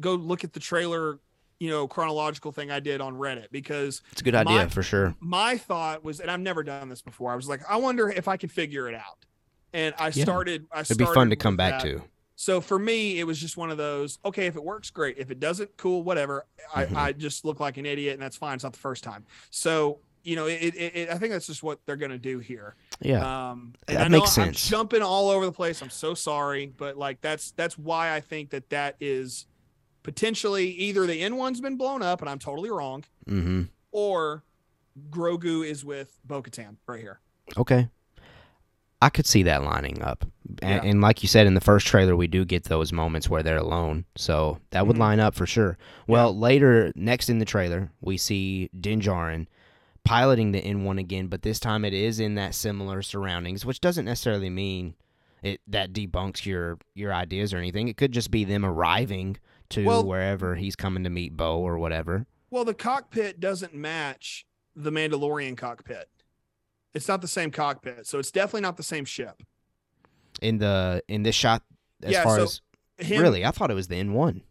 go look at the trailer, you know, chronological thing I did on Reddit because It's a good idea my- for sure. my thought was, and I've never done this before. I was like, I wonder if I can figure it out. And I Yeah. started. I It'd be fun to come back that. to. So for me, it was just one of those. Okay, if it works, great. If it doesn't, cool, whatever. Mhm. I, I just look like an idiot, and that's fine. It's not the first time. So you know, it, it, it I think that's just what they're gonna do here. Yeah. Um, and That I know makes I'm sense. jumping all over the place. I'm so sorry, but like that's that's why I think that that is potentially either the N one's been blown up, and I'm totally wrong, mm-hmm. or Grogu is with Bo-Katan right here. Okay. I could see that lining up. And, Yeah. and like you said in the first trailer, we do get those moments where they're alone. So that would Mhm. line up for sure. Well, later, next in the trailer, we see Din Djarin piloting the N1 again, but this time it is in that similar surroundings, which doesn't necessarily mean it that debunks your your ideas or anything. It could just be them arriving to Well- wherever he's coming to meet Bo or whatever. Well, the cockpit doesn't match the Mandalorian cockpit. It's not the same cockpit, so it's definitely not the same ship. In the in this shot as Yeah, far so as Him, really, I thought it was the N1.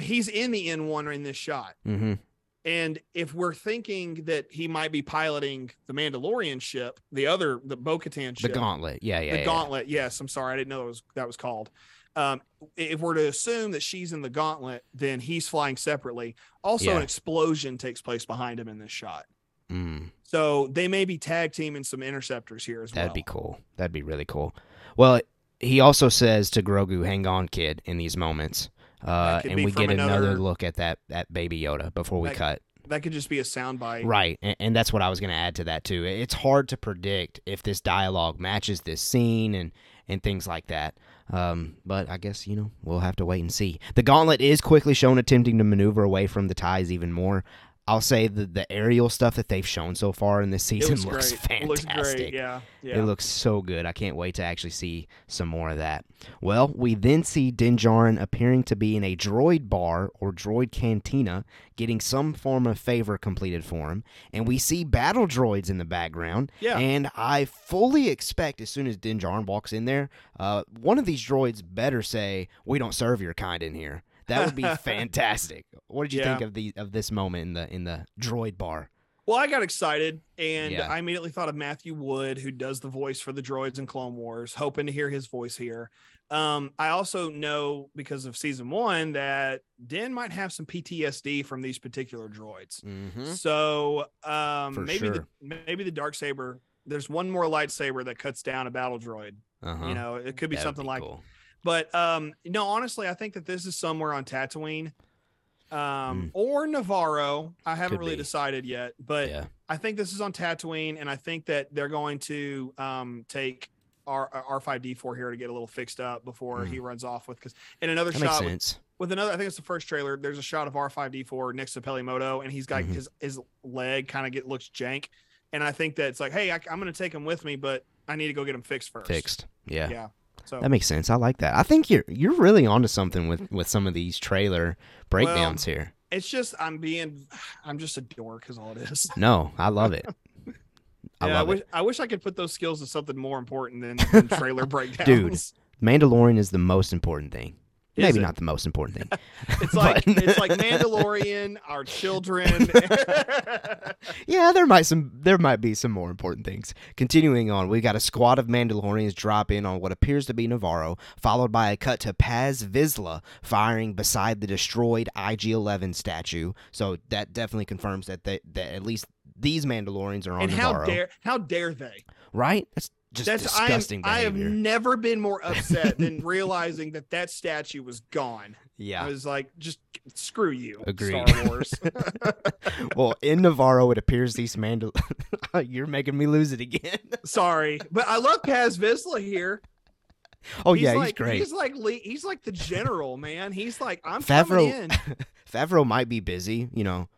he's in the N1 in this shot. Mhm. And if we're thinking that he might be piloting the Mandalorian ship, the other, the Bo-Katan ship, The gauntlet. Yeah, yeah. the yeah. Gauntlet. Yes, I'm sorry, I didn't know that was that was called. Um, if we're to assume that she's in the Gauntlet, then he's flying separately. Also, Yeah. an explosion takes place behind him in this shot, Mm, so they may be tag teaming some interceptors here as well. that'd be cool. That'd be really cool. Well, he also says to Grogu, "Hang on, kid," in these moments, uh, and we get another, another- look at that that baby Yoda before we That- cut. That could just be a soundbite. Right, and, and that's what I was going to add to that too. It's hard to predict if this dialogue matches this scene and and things like that. Um, but I guess you know we'll have to wait and see. The gauntlet is quickly shown attempting to maneuver away from the ties even more. I'll say the the aerial stuff that they've shown so far in this season looks looks. It looks fantastic. great. Yeah. It looks so good. I can't wait to actually see some more of that. Well, we then see Din Djarin appearing to be in a droid bar or droid cantina, getting some form of favor completed for him, and we see battle droids in the background. Yeah. And I fully expect as soon as Din Djarin walks in there, uh, one of these droids better say, "We don't serve your kind in here." That would be fantastic. What did you think of the of this moment in the in the droid bar? Well, I got excited and Yeah. I immediately thought of Matthew Wood, who does the voice for the droids in Clone Wars, hoping to hear his voice here. Um, I also know because of season one that Den might have some PTSD from these particular droids. Mm-hmm. So um, maybe sure. the maybe the dark saber. There's one more lightsaber that cuts down a battle droid. Uh-huh. You know, it could be That'd something like cool. But um no honestly i think that this is somewhere on tatooine um or navarro i haven't. Could really be. decided yet but yeah. i think this is on tatooine and i think that they're going to um take R R five D four here to get a little fixed up before Mm. he runs off with because in another That shot with, with another I think it's the first trailer. There's a shot of R five D four next to Peli Motto and he's got Mhm. his his leg kind of get looks jank, and I think that it's like, hey, I, I'm gonna take him with me, but I need to go get him fixed first. Fixed. Yeah. Yeah. So That makes sense. I like that. I think you're you're really onto something with with some of these trailer breakdowns here. it's just I'm being I'm just a dork is all it is. No, I love it. I yeah, I wish it. I wish I could put those skills to something more important than, than trailer breakdowns. Dude, Mandalorian is the most important thing. Is Maybe it? not the most important thing. It's like But- it's like Mandalorian, our children. yeah, there might some there might be some more important things. Continuing on, we got a squad of Mandalorians drop in on what appears to be Navarro, followed by a cut to Paz Vizsla firing beside the destroyed IG-11 statue. So that definitely confirms that they, that at least these Mandalorians are on and how dare how dare they? right? That's just That's disgusting I, am, I have never been more upset than realizing that that statue was gone. yeah. I was like, just screw you, Agreed. Star Wars. well, in Navarro, it appears these Mandal. You're making me lose it again. Sorry, but I love Paz Vizsla here. oh yeah, like, he's great. He's like he's like the general, man. He's like I'm Favreau- coming in. Favreau might be busy, you know,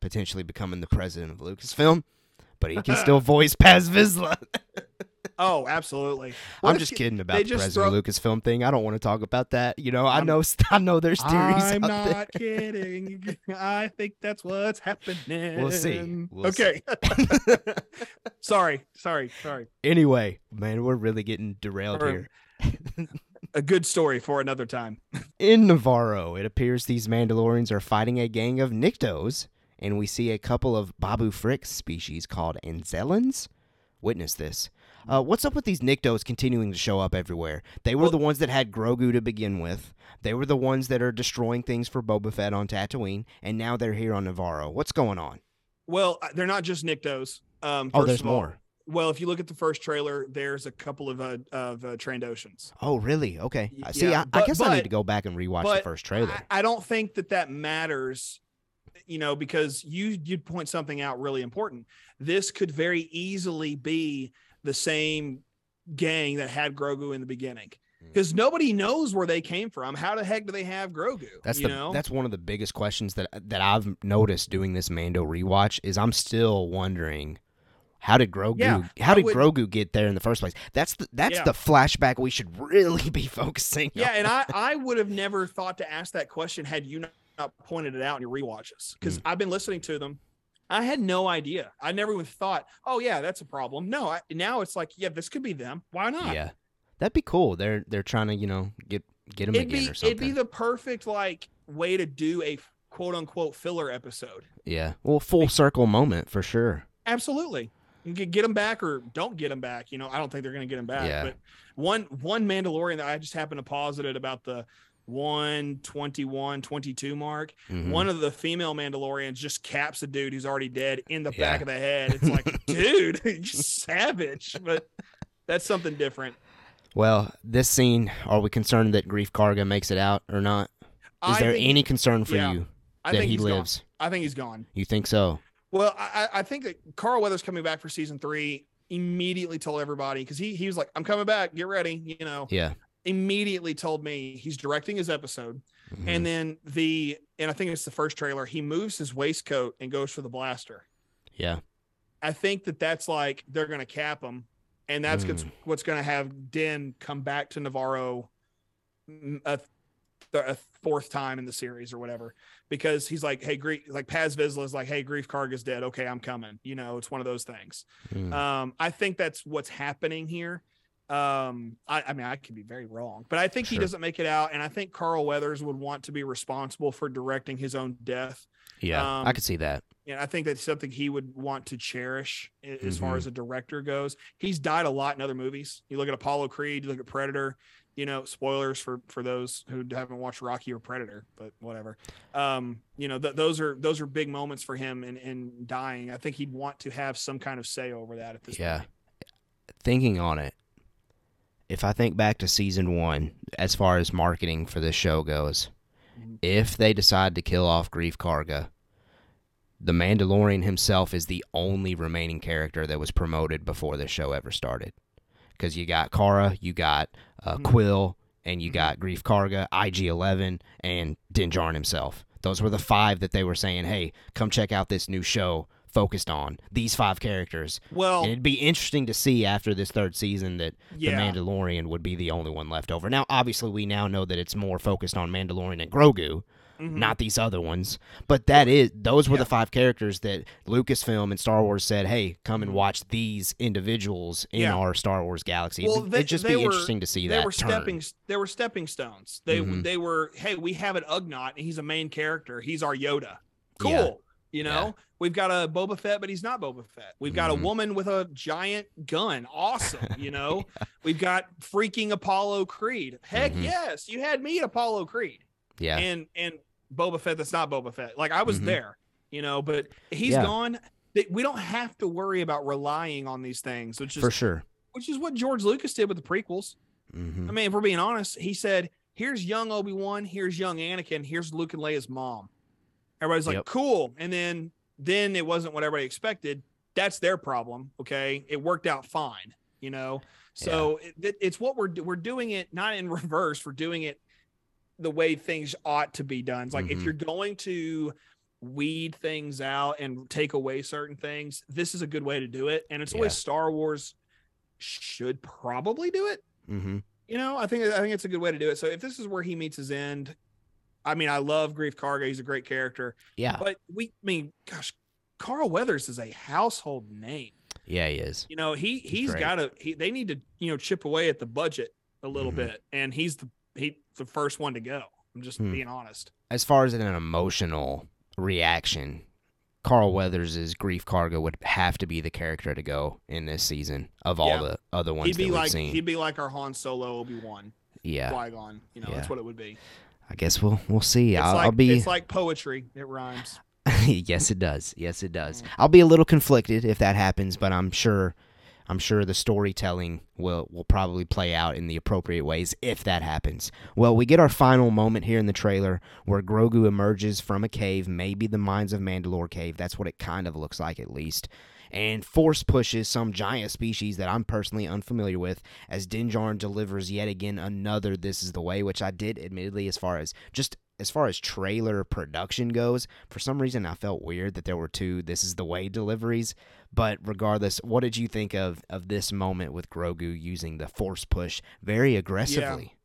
potentially becoming the president of Lucasfilm, but he can still voice Paz Vizsla. Oh, absolutely. What I'm just you- kidding about the president of Lucasfilm thing. I don't want to talk about that. You know, I I'm- know, I know there's theories I'm not kidding. I think that's what's happening. We'll see. We'll okay. there. sorry. Sorry. Sorry. anyway, man, we're really getting derailed Or- here. A good story for another time. In Navarro, it appears these Mandalorians are fighting a gang of Niktos, and we see a couple of Babu Frick species called Anzellans. Witness this. Uh, what's up with these Niktos continuing to show up everywhere? They were Well- the ones that had Grogu to begin with. They were the ones that are destroying things for Boba Fett on Tatooine, and now they're here on Navarro. What's going on? Well, uh, they're not just Niktos. Um, Oh, there's of all. more. Well, if you look at the first trailer, there's a couple of uh, of uh, Trandoshans. Oh, really? Okay. Y- I See, yeah, I, I but- guess I need to go back and rewatch the first trailer. I, I don't think that that matters, you know, because you you'd point something out really important. This could very easily be the same gang that had Grogu in the beginning, Mm. because nobody knows where they came from. How the heck do they have Grogu? That's you the know? that's one of the biggest questions that that I've noticed doing this Mando rewatch is I'm still wondering how did Grogu Yeah, how did would- Grogu get there in the first place? That's the that's Yeah. the flashback we should really be focusing yeah, on. and I I would have never thought to ask that question had you not, not pointed it out in your rewatches, because Mm. I've been listening to them. I had no idea. I never even thought, oh yeah, that's a problem. No, I, now it's like, yeah, this could be them. Why not? yeah. That'd be cool. They're they're trying to, you know, get get them it'd again be or something. it'd be the perfect like way to do a quote unquote filler episode. yeah. Well, full circle moment for sure. Absolutely. You can get them back or don't get them back. You know, I don't think they're going to get them back. Yeah. But one one Mandalorian that I just happened to posit it about the 121, 22 mark. Mhm. One of the female Mandalorians just caps a dude who's already dead in the Yeah. back of the head. It's like, dude, you're savage. But that's something different. Well, this scene, are we concerned that Greef Karga makes it out or not? Is I there think- any concern for yeah, you that he he's gone. lives? I think he's gone. You think so? Well, I, I I think that Carl Weathers coming back for season three immediately told everybody because he he was like, I'm coming back, get ready, you know. Yeah. Immediately told me he's directing his episode. Mhm. And then the and I think it's the first trailer, he moves his waistcoat and goes for the blaster. yeah. I think that that's like they're gonna cap him, and that's what's Mm. what's gonna have Den come back to Navarro mm, a, a fourth time in the series or whatever, because he's like, hey, Greef, like Paz Vizsla is like, hey, Greef Karga's dead. Okay, I'm coming. You know, it's one of those things. Mm. Um, I think that's what's happening here. Um, I, I mean, I could be very wrong, but I think he doesn't make it out, and I think Carl Weathers would want to be responsible for directing his own death. yeah. um, I could see that. And I think that's something he would want to cherish as far Mhm. as a director goes. He's died a lot in other movies. You look at Apollo Creed, you look at Predator. You know, spoilers for for those who haven't watched Rocky or Predator, but whatever. Um, you know, th- those are those are big moments for him in in dying. I think he'd want to have some kind of say over that at this Yeah. point. Thinking on it, if I think back to season one, as far as marketing for this show goes, Mhm. if they decide to kill off Greef Karga, the Mandalorian himself is the only remaining character that was promoted before the show ever started. because you got Cara, you got uh, Mhm. Kuiil, and you Mhm. got Greef Karga, IG11, and Din Djarin himself. Those were the five that they were saying, "Hey, come check out this new show focused on these five characters." Well, And it'd be interesting to see after this third season that yeah. the Mandalorian would be the only one left over. Now, obviously, we now know that it's more focused on Mandalorian and Grogu, Mhm. not these other ones. But that is those were Yeah. the five characters that Lucasfilm and Star Wars said, "Hey, come and Mhm. watch these individuals in Yeah. our Star Wars galaxy." Well, It'd, they- it'd just be were- interesting to see they that were turn. stepping they were stepping stones they Mhm. they were hey we have an ugnaught and he's a main character he's our yoda cool. You know Yeah. we've got a boba fett but he's not boba fett we've got Mhm. a woman with a giant gun awesome you know we've got freaking apollo creed heck Mhm. yes you had me at apollo creed Yeah, and and boba fett that's not boba fett like i was Mhm. there you know but he's Yeah. gone we don't have to worry about relying on these things which is for sure. which is what george lucas did with the prequels hmm I mean, if we're being honest, he said, "Here's young Obi Wan, here's young Anakin, here's Luke and Leia's mom." Everybody's like, Yep. "Cool," and then then it wasn't what everybody expected. That's their problem. Okay, it worked out fine, you know. So it, it's what we're we're doing it not in reverse. We're doing it the way things ought to be done. It's like if Mhm. you're going to weed things out and take away certain things, this is a good way to do it. And it's the way Star Wars should probably do it hmm you know, I think I think it's a good way to do it. So if this is where he meets his end, I mean, I love Greef Karga. He's a great character, Yeah, but we, I mean, gosh, Carl Weathers is a household name. yeah, he is. You know, he he's got to. He, they need to you know chip away at the budget a little Mhm. bit, and he's the he the first one to go. I'm just Hmm. being honest. As far as an emotional reaction, Carl Weathers' Greef Karga would have to be the character to go in this season of all Yeah. the other ones He'd be like seen. he'd be like our Han Solo, Obi Wan, yeah, Qui Gon. You know, that's what it would be. I guess we'll we'll see. It's I'll, like I'll be. it's like poetry. It rhymes. yes, it does. Yes, it does. I'll be a little conflicted if that happens, but I'm sure, I'm sure the storytelling will will probably play out in the appropriate ways if that happens. Well, we get our final moment here in the trailer where Grogu emerges from a cave, maybe the Mines of Mandalore cave. That's what it kind of looks like, at least. And force pushes some giant species that I'm personally unfamiliar with as Din delivers yet again another "This is the way," which I did admittedly as far as just as far as trailer production goes. For some reason, I felt weird that there were two "This is the way" deliveries. But regardless, what did you think of of this moment with Grogu using the force push very aggressively?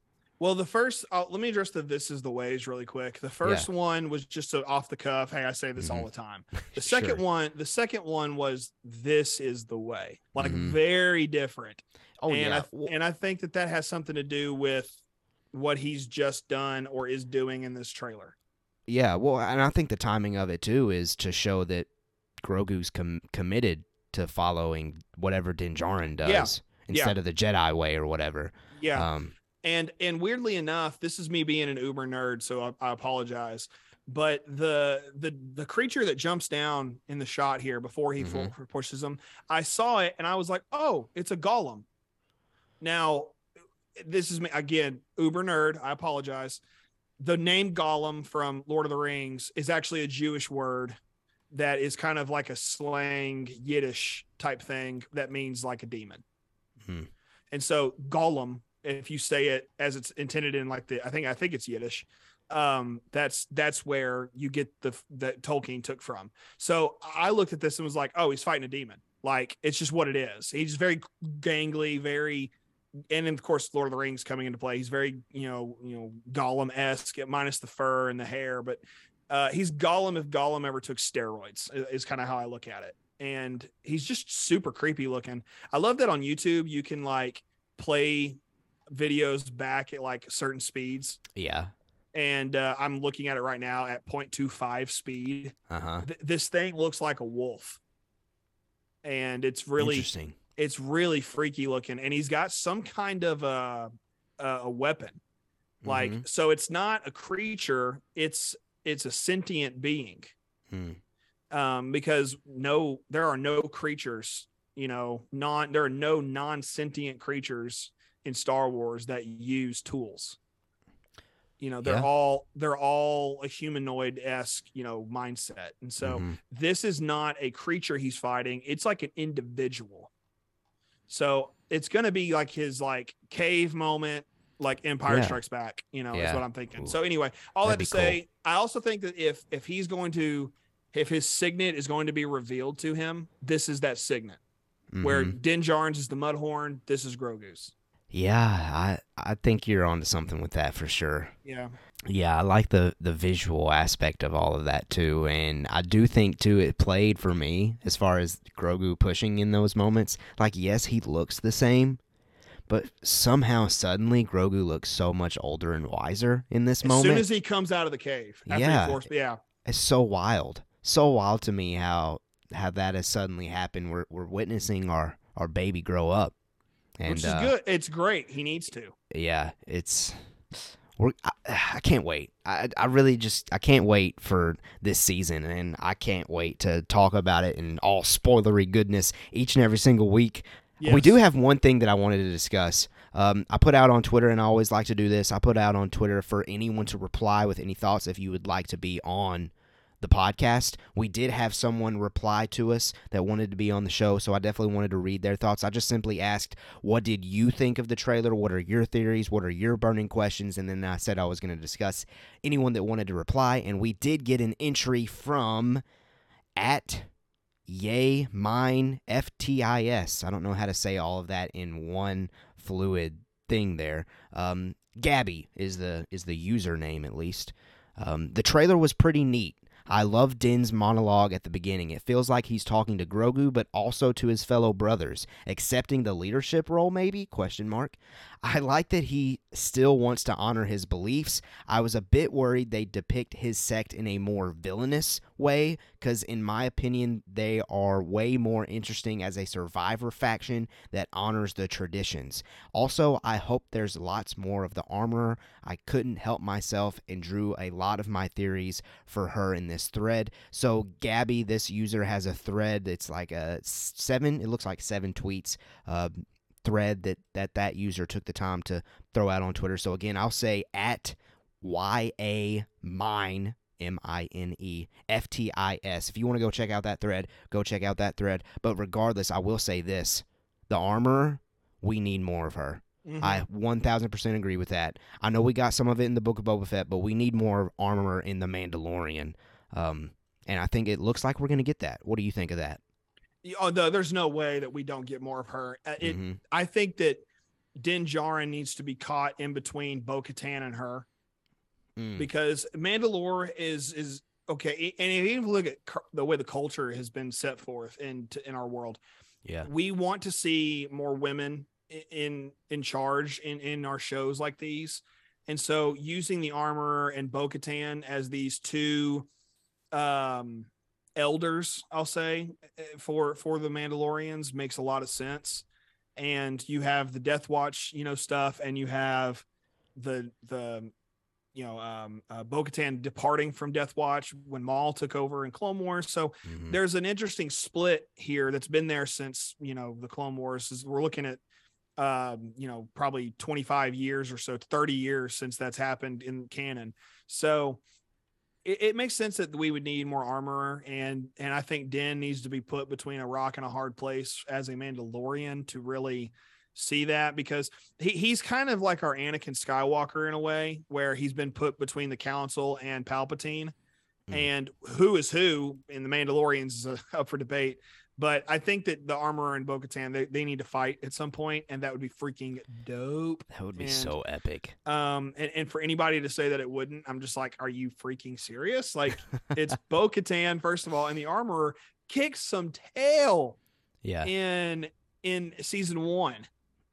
Well, the first, uh, let me address the "This is the ways" really quick. The first one was just a off the cuff. Hey, I say this all Mhm. the time. The second Sure. one, the second one was "This is the way," like Mhm. very different. Oh and yeah, I, and I think that that has something to do with what he's just done or is doing in this trailer. Yeah, well, and I think the timing of it too is to show that Grogu's com- committed to following whatever Din Djarin does Yeah. instead of the Jedi way or whatever. Yeah, Um, and and weirdly enough, this is me being an uber nerd, so I, I apologize. But the the the creature that jumps down in the shot here before he fu- pushes him, I saw it and I was like, oh, it's a golem. Now, this is me again, uber nerd. I apologize. The name Gollum from Lord of the Rings is actually a Jewish word that is kind of like a slang Yiddish type thing that means like a demon. Hmm. And so Gollum, if you say it as it's intended in like the I think I think it's Yiddish, um, that's that's where you get the that Tolkien took from. So I looked at this and was like, oh, he's fighting a demon. Like it's just what it is. He's very gangly, very and of course Lord of the Rings coming into play. He's very, you know, you know, Gollum esque minus the fur and the hair, but uh, he's Gollum if Gollum ever took steroids, is, is kind of how I look at it. And he's just super creepy looking. I love that on YouTube you can like play videos back at like certain speeds. yeah. And uh, I'm looking at it right now at 0.25 speed. Uh huh. Th- this thing looks like a wolf. And it's really Interesting. it's really freaky looking and he's got some kind of a a, a weapon like Mhm. so it's not a creature it's it's a sentient being Hmm. um because no there are no creatures you know non there are no non-sentient creatures in star wars that use tools you know they're Yeah. all they're all a humanoid-esque you know mindset and so Mhm. this is not a creature he's fighting it's like an individual so it's gonna be like his like cave moment, like Empire Yeah. Strikes Back. You know, is what I'm thinking. Ooh. So anyway, all That'd that to be cool. say, I also think that if if he's going to if his signet is going to be revealed to him, this is that signet. Where Mhm. Din Djarin's is the Mudhorn, this is Grogu's. Yeah, I I think you're onto something with that for sure. Yeah. Yeah, I like the the visual aspect of all of that too, and I do think too it played for me as far as Grogu pushing in those moments. Like, yes, he looks the same, but somehow suddenly Grogu looks so much older and wiser in this As moment. As soon as he comes out of the cave. Yeah. Forced, yeah. it's so wild, so wild to me how how that has suddenly happened. We're we're witnessing our our baby grow up, and Which is uh, good. It's great. He needs to. yeah, it's we're I, I can't wait. I I really just I can't wait for this season and I can't wait to talk about it and all spoilery goodness each and every single week. We do have one thing that I wanted to discuss. Um, I put out on Twitter, and I always like to do this. I put out on Twitter for anyone to reply with any thoughts if you would like to be on the podcast. We did have someone reply to us that wanted to be on the show, so I definitely wanted to read their thoughts. I just simply asked, What did you think of the trailer? What are your theories? What are your burning questions? And then I said I was going to discuss anyone that wanted to reply, and we did get an entry from at Yay Mine FTIS. I don't know how to say all of that in one fluid thing there. Um, Gabby is the is the username at least. Um, the trailer was pretty neat. I love Din's monologue at the beginning. It feels like he's talking to Grogu, but also to his fellow brothers, accepting the leadership role. Maybe question mark. I like that he still wants to honor his beliefs. I was a bit worried they depict his sect in a more villainous way, because in my opinion, they are way more interesting as a survivor faction that honors the traditions. Also, I hope there's lots more of the armorer. I couldn't help myself and drew a lot of my theories for her in this thread. So, Gabby, this user has a thread that's like a seven, it looks like seven tweets. Uh, thread that that that user took the time to throw out on Twitter. So again, I'll say at y a mine M I N E F T I S. If you want to go check out that thread, go check out that thread. But regardless, I will say this: the armor, we need more of her. Mhm. I 1000% agree with that. I know we got some of it in the Book of Boba Fett, but we need more armor in the Mandalorian. Um, and I think it looks like we're going to get that. What do you think of that? Oh, there's no way that we don't get more of her. Uh, It, Mhm. I think that Din Djarin needs to be caught in between Bo Katan and her Mm. because Mandalore is is okay. And if you look at the way the culture has been set forth in in our world, Yeah. we want to see more women in in charge in in our shows like these. And so using the armor and Bo Katan as these two um elders, I'll say, eh, for for the Mandalorians makes a lot of sense. And you have the Death Watch, you know, stuff, and you have the the you know um uh, Bo-Katan departing from Death Watch when Maul took over in Clone Wars. So Mhm. there's an interesting split here that's been there since you know the Clone Wars. Is we're looking at um you know probably 25 years or so 30 years since that's happened in canon so it, it makes sense that we would need more armor and and i think den needs to be put between a rock and a hard place as a mandalorian to really see that because he, he's kind of like our anakin skywalker in a way where he's been put between the council and palpatine Mm. and who is who in the mandalorians is up for debate but I think that the armorer and Bo-Katan they, they need to fight at some point, and that would be freaking dope. That would be And- so epic. Um, and, and for anybody to say that it wouldn't, I'm just like, are you freaking serious? Like, it's Bo-Katan first of all, and the armorer kicks some tail Yeah. in in season one.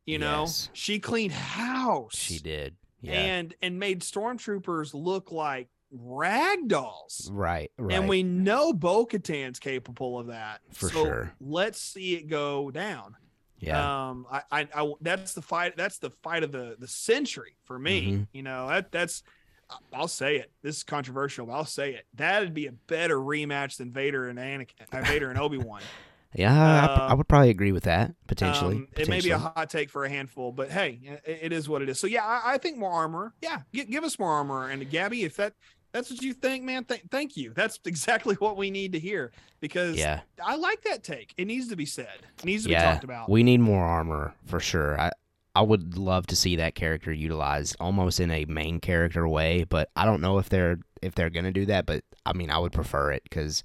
You know, Yes. she cleaned house. She did. Yeah. and and made stormtroopers look like rag dolls. right. Right. And we know Bo Katan's capable of that. For so sure. Let's see it go down. yeah. Um, I, I, I, that's the fight. That's the fight of the the century for me. Mhm. You know, that that's. I'll say it. This is controversial, but I'll say it. That'd be a better rematch than Vader and Anakin, uh, Vader and Obi Wan. yeah. I, I uh, would probably agree with that potentially. Um, it may be a hot take for a handful, but hey, it, it is what it is. So yeah, I, I think more armor. Yeah, gi- give us more armor. And Gabby, if that That's what you think, man. Th- thank you. That's exactly what we need to hear because Yeah. I like that take. It needs to be said. It needs to yeah. be talked about. We need more armor for sure. I I would love to see that character utilized almost in a main character way, but I don't know if they're if they're gonna do that. But I mean, I would prefer it because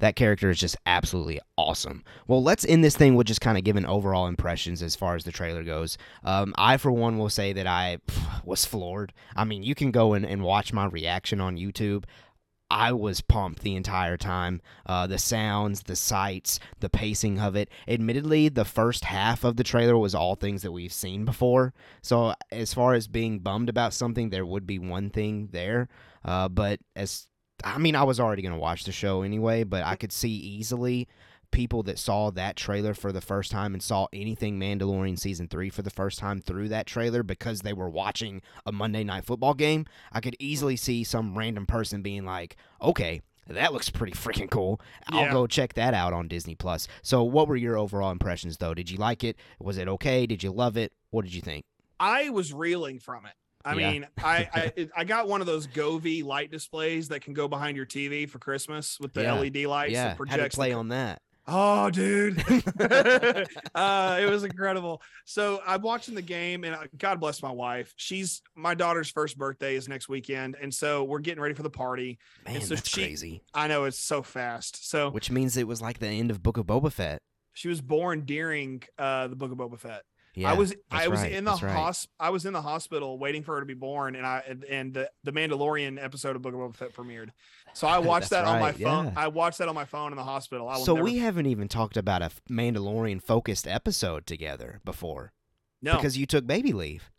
that character is just absolutely awesome. Well, let's end this thing with just kind of giving overall impressions as far as the trailer goes. Um, I, for one, will say that I pff, was floored. I mean, you can go and, and watch my reaction on YouTube. I was pumped the entire time. Uh, the sounds, the sights, the pacing of it. Admittedly, the first half of the trailer was all things that we've seen before. So, as far as being bummed about something, there would be one thing there. Uh, but as I mean, I was already going to watch the show anyway, but I could see easily people that saw that trailer for the first time and saw anything Mandalorian season 3 for the first time through that trailer because they were watching a Monday night football game. I could easily mm-hmm. see some random person being like, "Okay, that looks pretty freaking cool. I'll Yeah. go check that out on Disney Plus." So, what were your overall impressions though? Did you like it? Was it okay? Did you love it? What did you think? I was reeling from it. I Yeah. mean, I, I it- I got one of those Govee light displays that can go behind your TV for Christmas with the Yeah. LED lights yeah, that to projects. play on that? Oh, dude, uh, it was incredible. So I'm watching the game, and uh, God bless my wife. She's my daughter's first birthday is next weekend, and so we're getting ready for the party. Man, so that's she- crazy. I know it's so fast. So Which means it was like the end of Book of Boba Fett. she was born during uh, the Book of Boba Fett. Yeah, I was I was right, in the right. I was in the hospital waiting for her to be born, and I and, the the Mandalorian episode of Book of Boba Fett premiered. So I watched that on my phone. yeah. I watched that on my phone in the hospital. So never, we haven't even talked about a Mandalorian focused episode together before no because you took baby leave.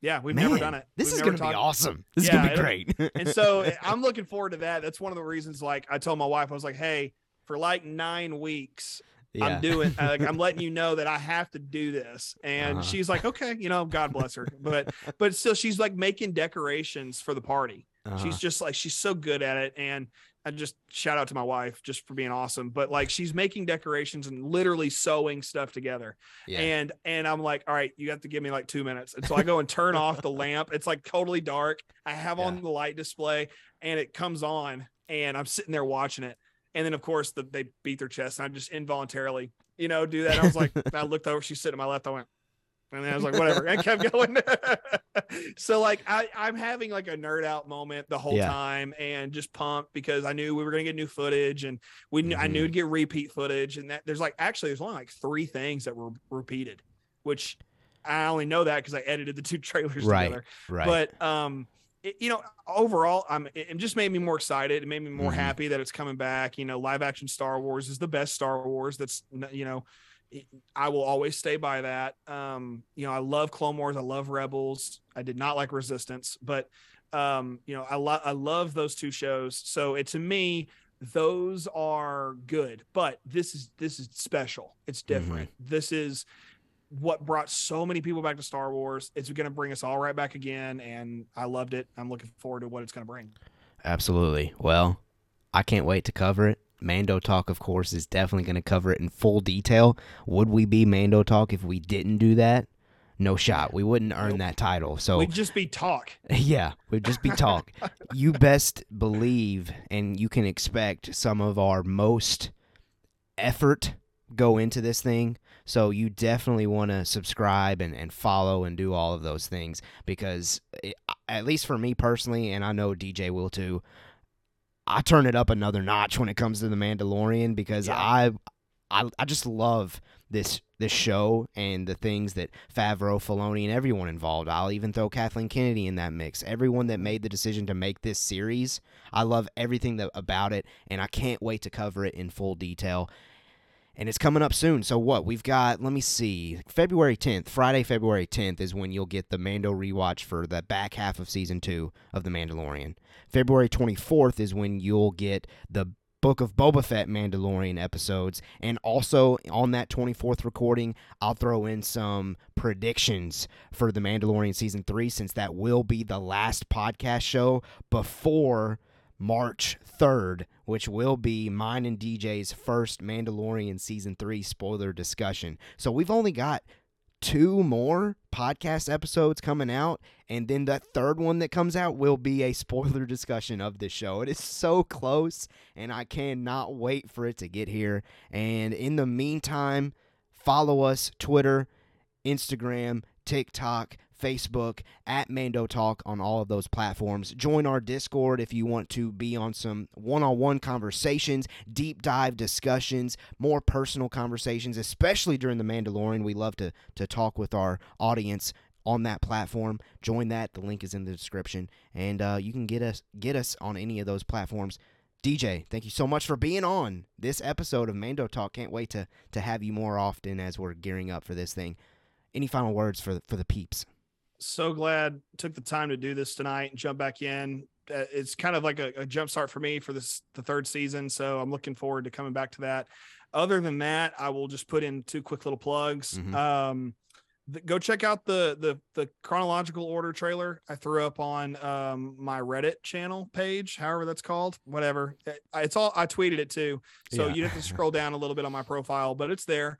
yeah we've Man, never done it. This We've is going to be awesome. This Yeah, is going to be great. and so eh, I'm looking forward to that. That's one of the reasons. Like I told my wife, I was like, "Hey, for like nine weeks, yeah. I'm doing. uh, like, I'm letting you know that I have to do this." And Uh-huh. she's like, "Okay, you know, God bless her." But but still, she's like making decorations for the party. Uh-huh. She's just like she's so good at it, and I just shout out to my wife just for being awesome. But like she's making decorations and literally sewing stuff together. yeah. And and I'm like, all right, you have to give me like two minutes. And so I go and turn off the lamp. It's like totally dark. I have Yeah. on the light display and it comes on and I'm sitting there watching it. And then of course the, they beat their chest and I just involuntarily, you know, do that. I was like, I looked over, she's sitting to my left. I went, and then I was like, whatever, and kept going. so like I, I'm having like a nerd out moment the whole Yeah. time and just pumped because I knew we were gonna get new footage and we knew, I knew Mhm. to get repeat footage and that there's like actually there's only like three things that were repeated, which I only know that because I edited the two trailers Right, together. right. But um, it, you know, overall, I'm it just made me more excited. It made me more Mhm. happy that it's coming back. You know, live action Star Wars is the best Star Wars. That's you know, I will always stay by that. Um, you know, I love Clone Wars. I love Rebels. I did not like Resistance, but um, you know, I love I love those two shows. So it to me, those are good. But this is this is special. It's different. This is what brought so many people back to Star Wars. It's going to bring us all right back again, and I loved it. I'm looking forward to what it's going to bring. Absolutely. Well, I can't wait to cover it. Mando Talk, of course, is definitely going to cover it in full detail. Would we be Mando Talk if we didn't do that? No shot. We wouldn't earn that title. So We'd just be talk. Yeah, we'd just be talk. you best believe and you can expect some of our most effort go into this thing. So you definitely want to subscribe and, and follow and do all of those things because it, at least for me personally, and I know DJ will too, I turn it up another notch when it comes to the Mandalorian because Yeah. I, I I just love this this show and the things that Favreau, Filoni, and everyone involved. I'll even throw Kathleen Kennedy in that mix. Everyone that made the decision to make this series, I love everything that about it, and I can't wait to cover it in full detail. And it's coming up soon. So what? We've got, let me see, February 10th, Friday, February 10th is when you'll get the Mando rewatch for the back half of season 2 of The Mandalorian. February 24th is when you'll get the Book of Boba Fett Mandalorian episodes. And also on that 24th recording, I'll throw in some predictions for The Mandalorian Season 3 since that will be the last podcast show before March 3rd, which will be mine and DJ's first Mandalorian Season 3 spoiler discussion. So we've only got two more podcast episodes coming out, and then the third one that comes out will be a spoiler discussion of this show. It is so close, and I cannot wait for it to get here. And in the meantime, follow us Twitter, Instagram, TikTok, Facebook, at Mando Talk on all of those platforms. Join our Discord if you want to be on some one on one conversations, deep dive discussions, more personal conversations, especially during The Mandalorian. We love to, to talk with our audience on that platform. Join that. The link is in the description. And uh, you can get us get us on any of those platforms. DJ, thank you so much for being on this episode of Mando Talk. Can't wait to to have you more often as we're gearing up for this thing. Any final words for for the peeps? So glad took the time to do this tonight and jump back in. Uh, it's kind of like a, a jump start for me for this the third season, so I'm looking forward to coming back to that. Other than that, I will just put in two quick little plugs. Mhm. Um, th- go check out the the the chronological order trailer I threw up on um my Reddit channel page, however that's called, whatever. It- It's all I tweeted it too, so Yeah. you have to scroll down a little bit on my profile, but it's there.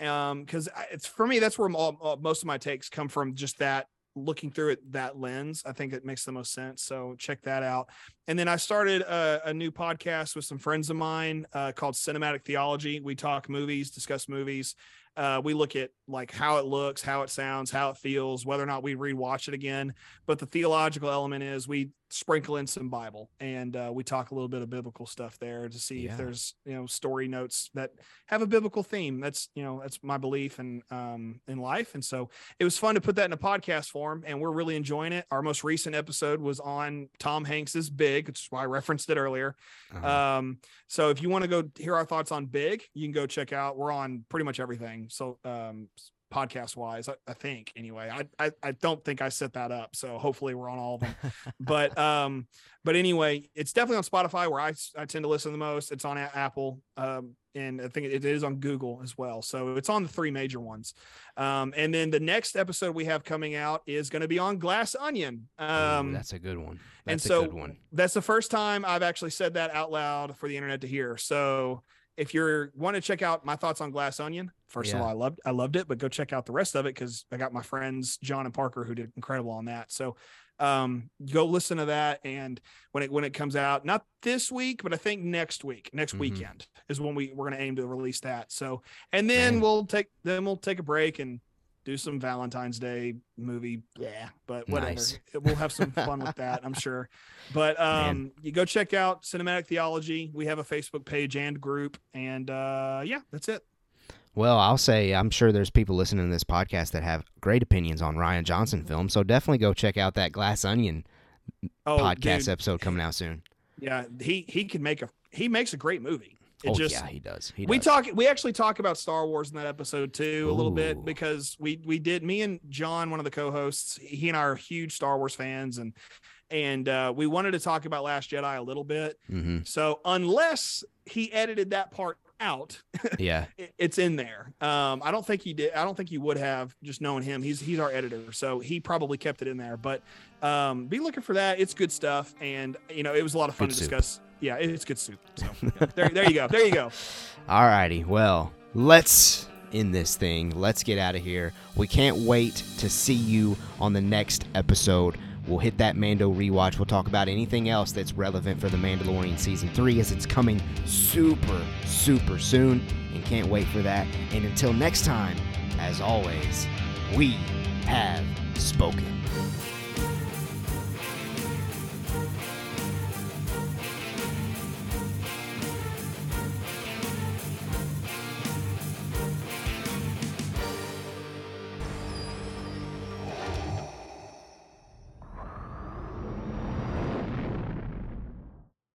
Um, because it's for me, that's where all- most of my takes come from. Just that looking through it that lens, I think it makes the most sense. So check that out. And then I started a, a new podcast with some friends of mine uh, called Cinematic Theology. We talk movies, discuss movies. Uh, we look at like how it looks, how it sounds, how it feels, whether or not we rewatch it again. But the theological element is we sprinkle in some Bible and uh, we talk a little bit of biblical stuff there to see Yeah. if there's you know story notes that have a biblical theme. That's you know that's my belief in um, in life. And so it was fun to put that in a podcast form, and we're really enjoying it. Our most recent episode was on Tom Hanks's Big, which is why I referenced it earlier. Uh-huh. Um, so if you want to go hear our thoughts on Big, you can go check out. We're on pretty much everything. So um, podcast wise, I, I think anyway. I, I I don't think I set that up, so hopefully we're on all of them. but um, but anyway, it's definitely on Spotify where I I tend to listen the most. It's on Apple, um, and I think it is on Google as well. So it's on the three major ones. Um, and then the next episode we have coming out is going to be on Glass Onion. Um, that's a good one. and so a good one. that's the first time I've actually said that out loud for the internet to hear. So if you're want to check out my thoughts on Glass Onion, first of all, I loved I loved it, but go check out the rest of it because I got my friends John and Parker who did incredible on that. So um go listen to that and when it when it comes out not this week but i think next week next Mhm. weekend is when we we're going to aim to release that so and then Man. we'll take then we'll take a break and do some valentine's day movie yeah but whatever Nice. we'll have some fun with that i'm sure but Man. um you go check out cinematic theology we have a facebook page and group and uh yeah that's it Well, I'll say I'm sure there's people listening to this podcast that have great opinions on Rian Johnson films, so definitely go check out that Glass Onion oh podcast dude, episode coming out soon. yeah he he can make a he makes a great movie it oh just yeah, he does. He we does. talk we actually talk about star wars in that episode too a little bit because we we did me and john one of the co-hosts he and i are huge star wars fans and and uh, we wanted to talk about last jedi a little bit hmm so unless he edited that part out Yeah. it- it's in there um i don't think he did i don't think he would have just knowing him he's he's our editor so he probably kept it in there but um be looking for that it's good stuff and you know it was a lot of fun Good to soup. discuss yeah it's good soup so yeah, there, there you go there you go Alrighty, well, let's end this thing. Let's get out of here. We can't wait to see you on the next episode. We'll hit that Mando rewatch. We'll talk about anything else that's relevant for The Mandalorian Season 3 as it's coming super, super soon. And can't wait for that. And until next time, as always, we have spoken.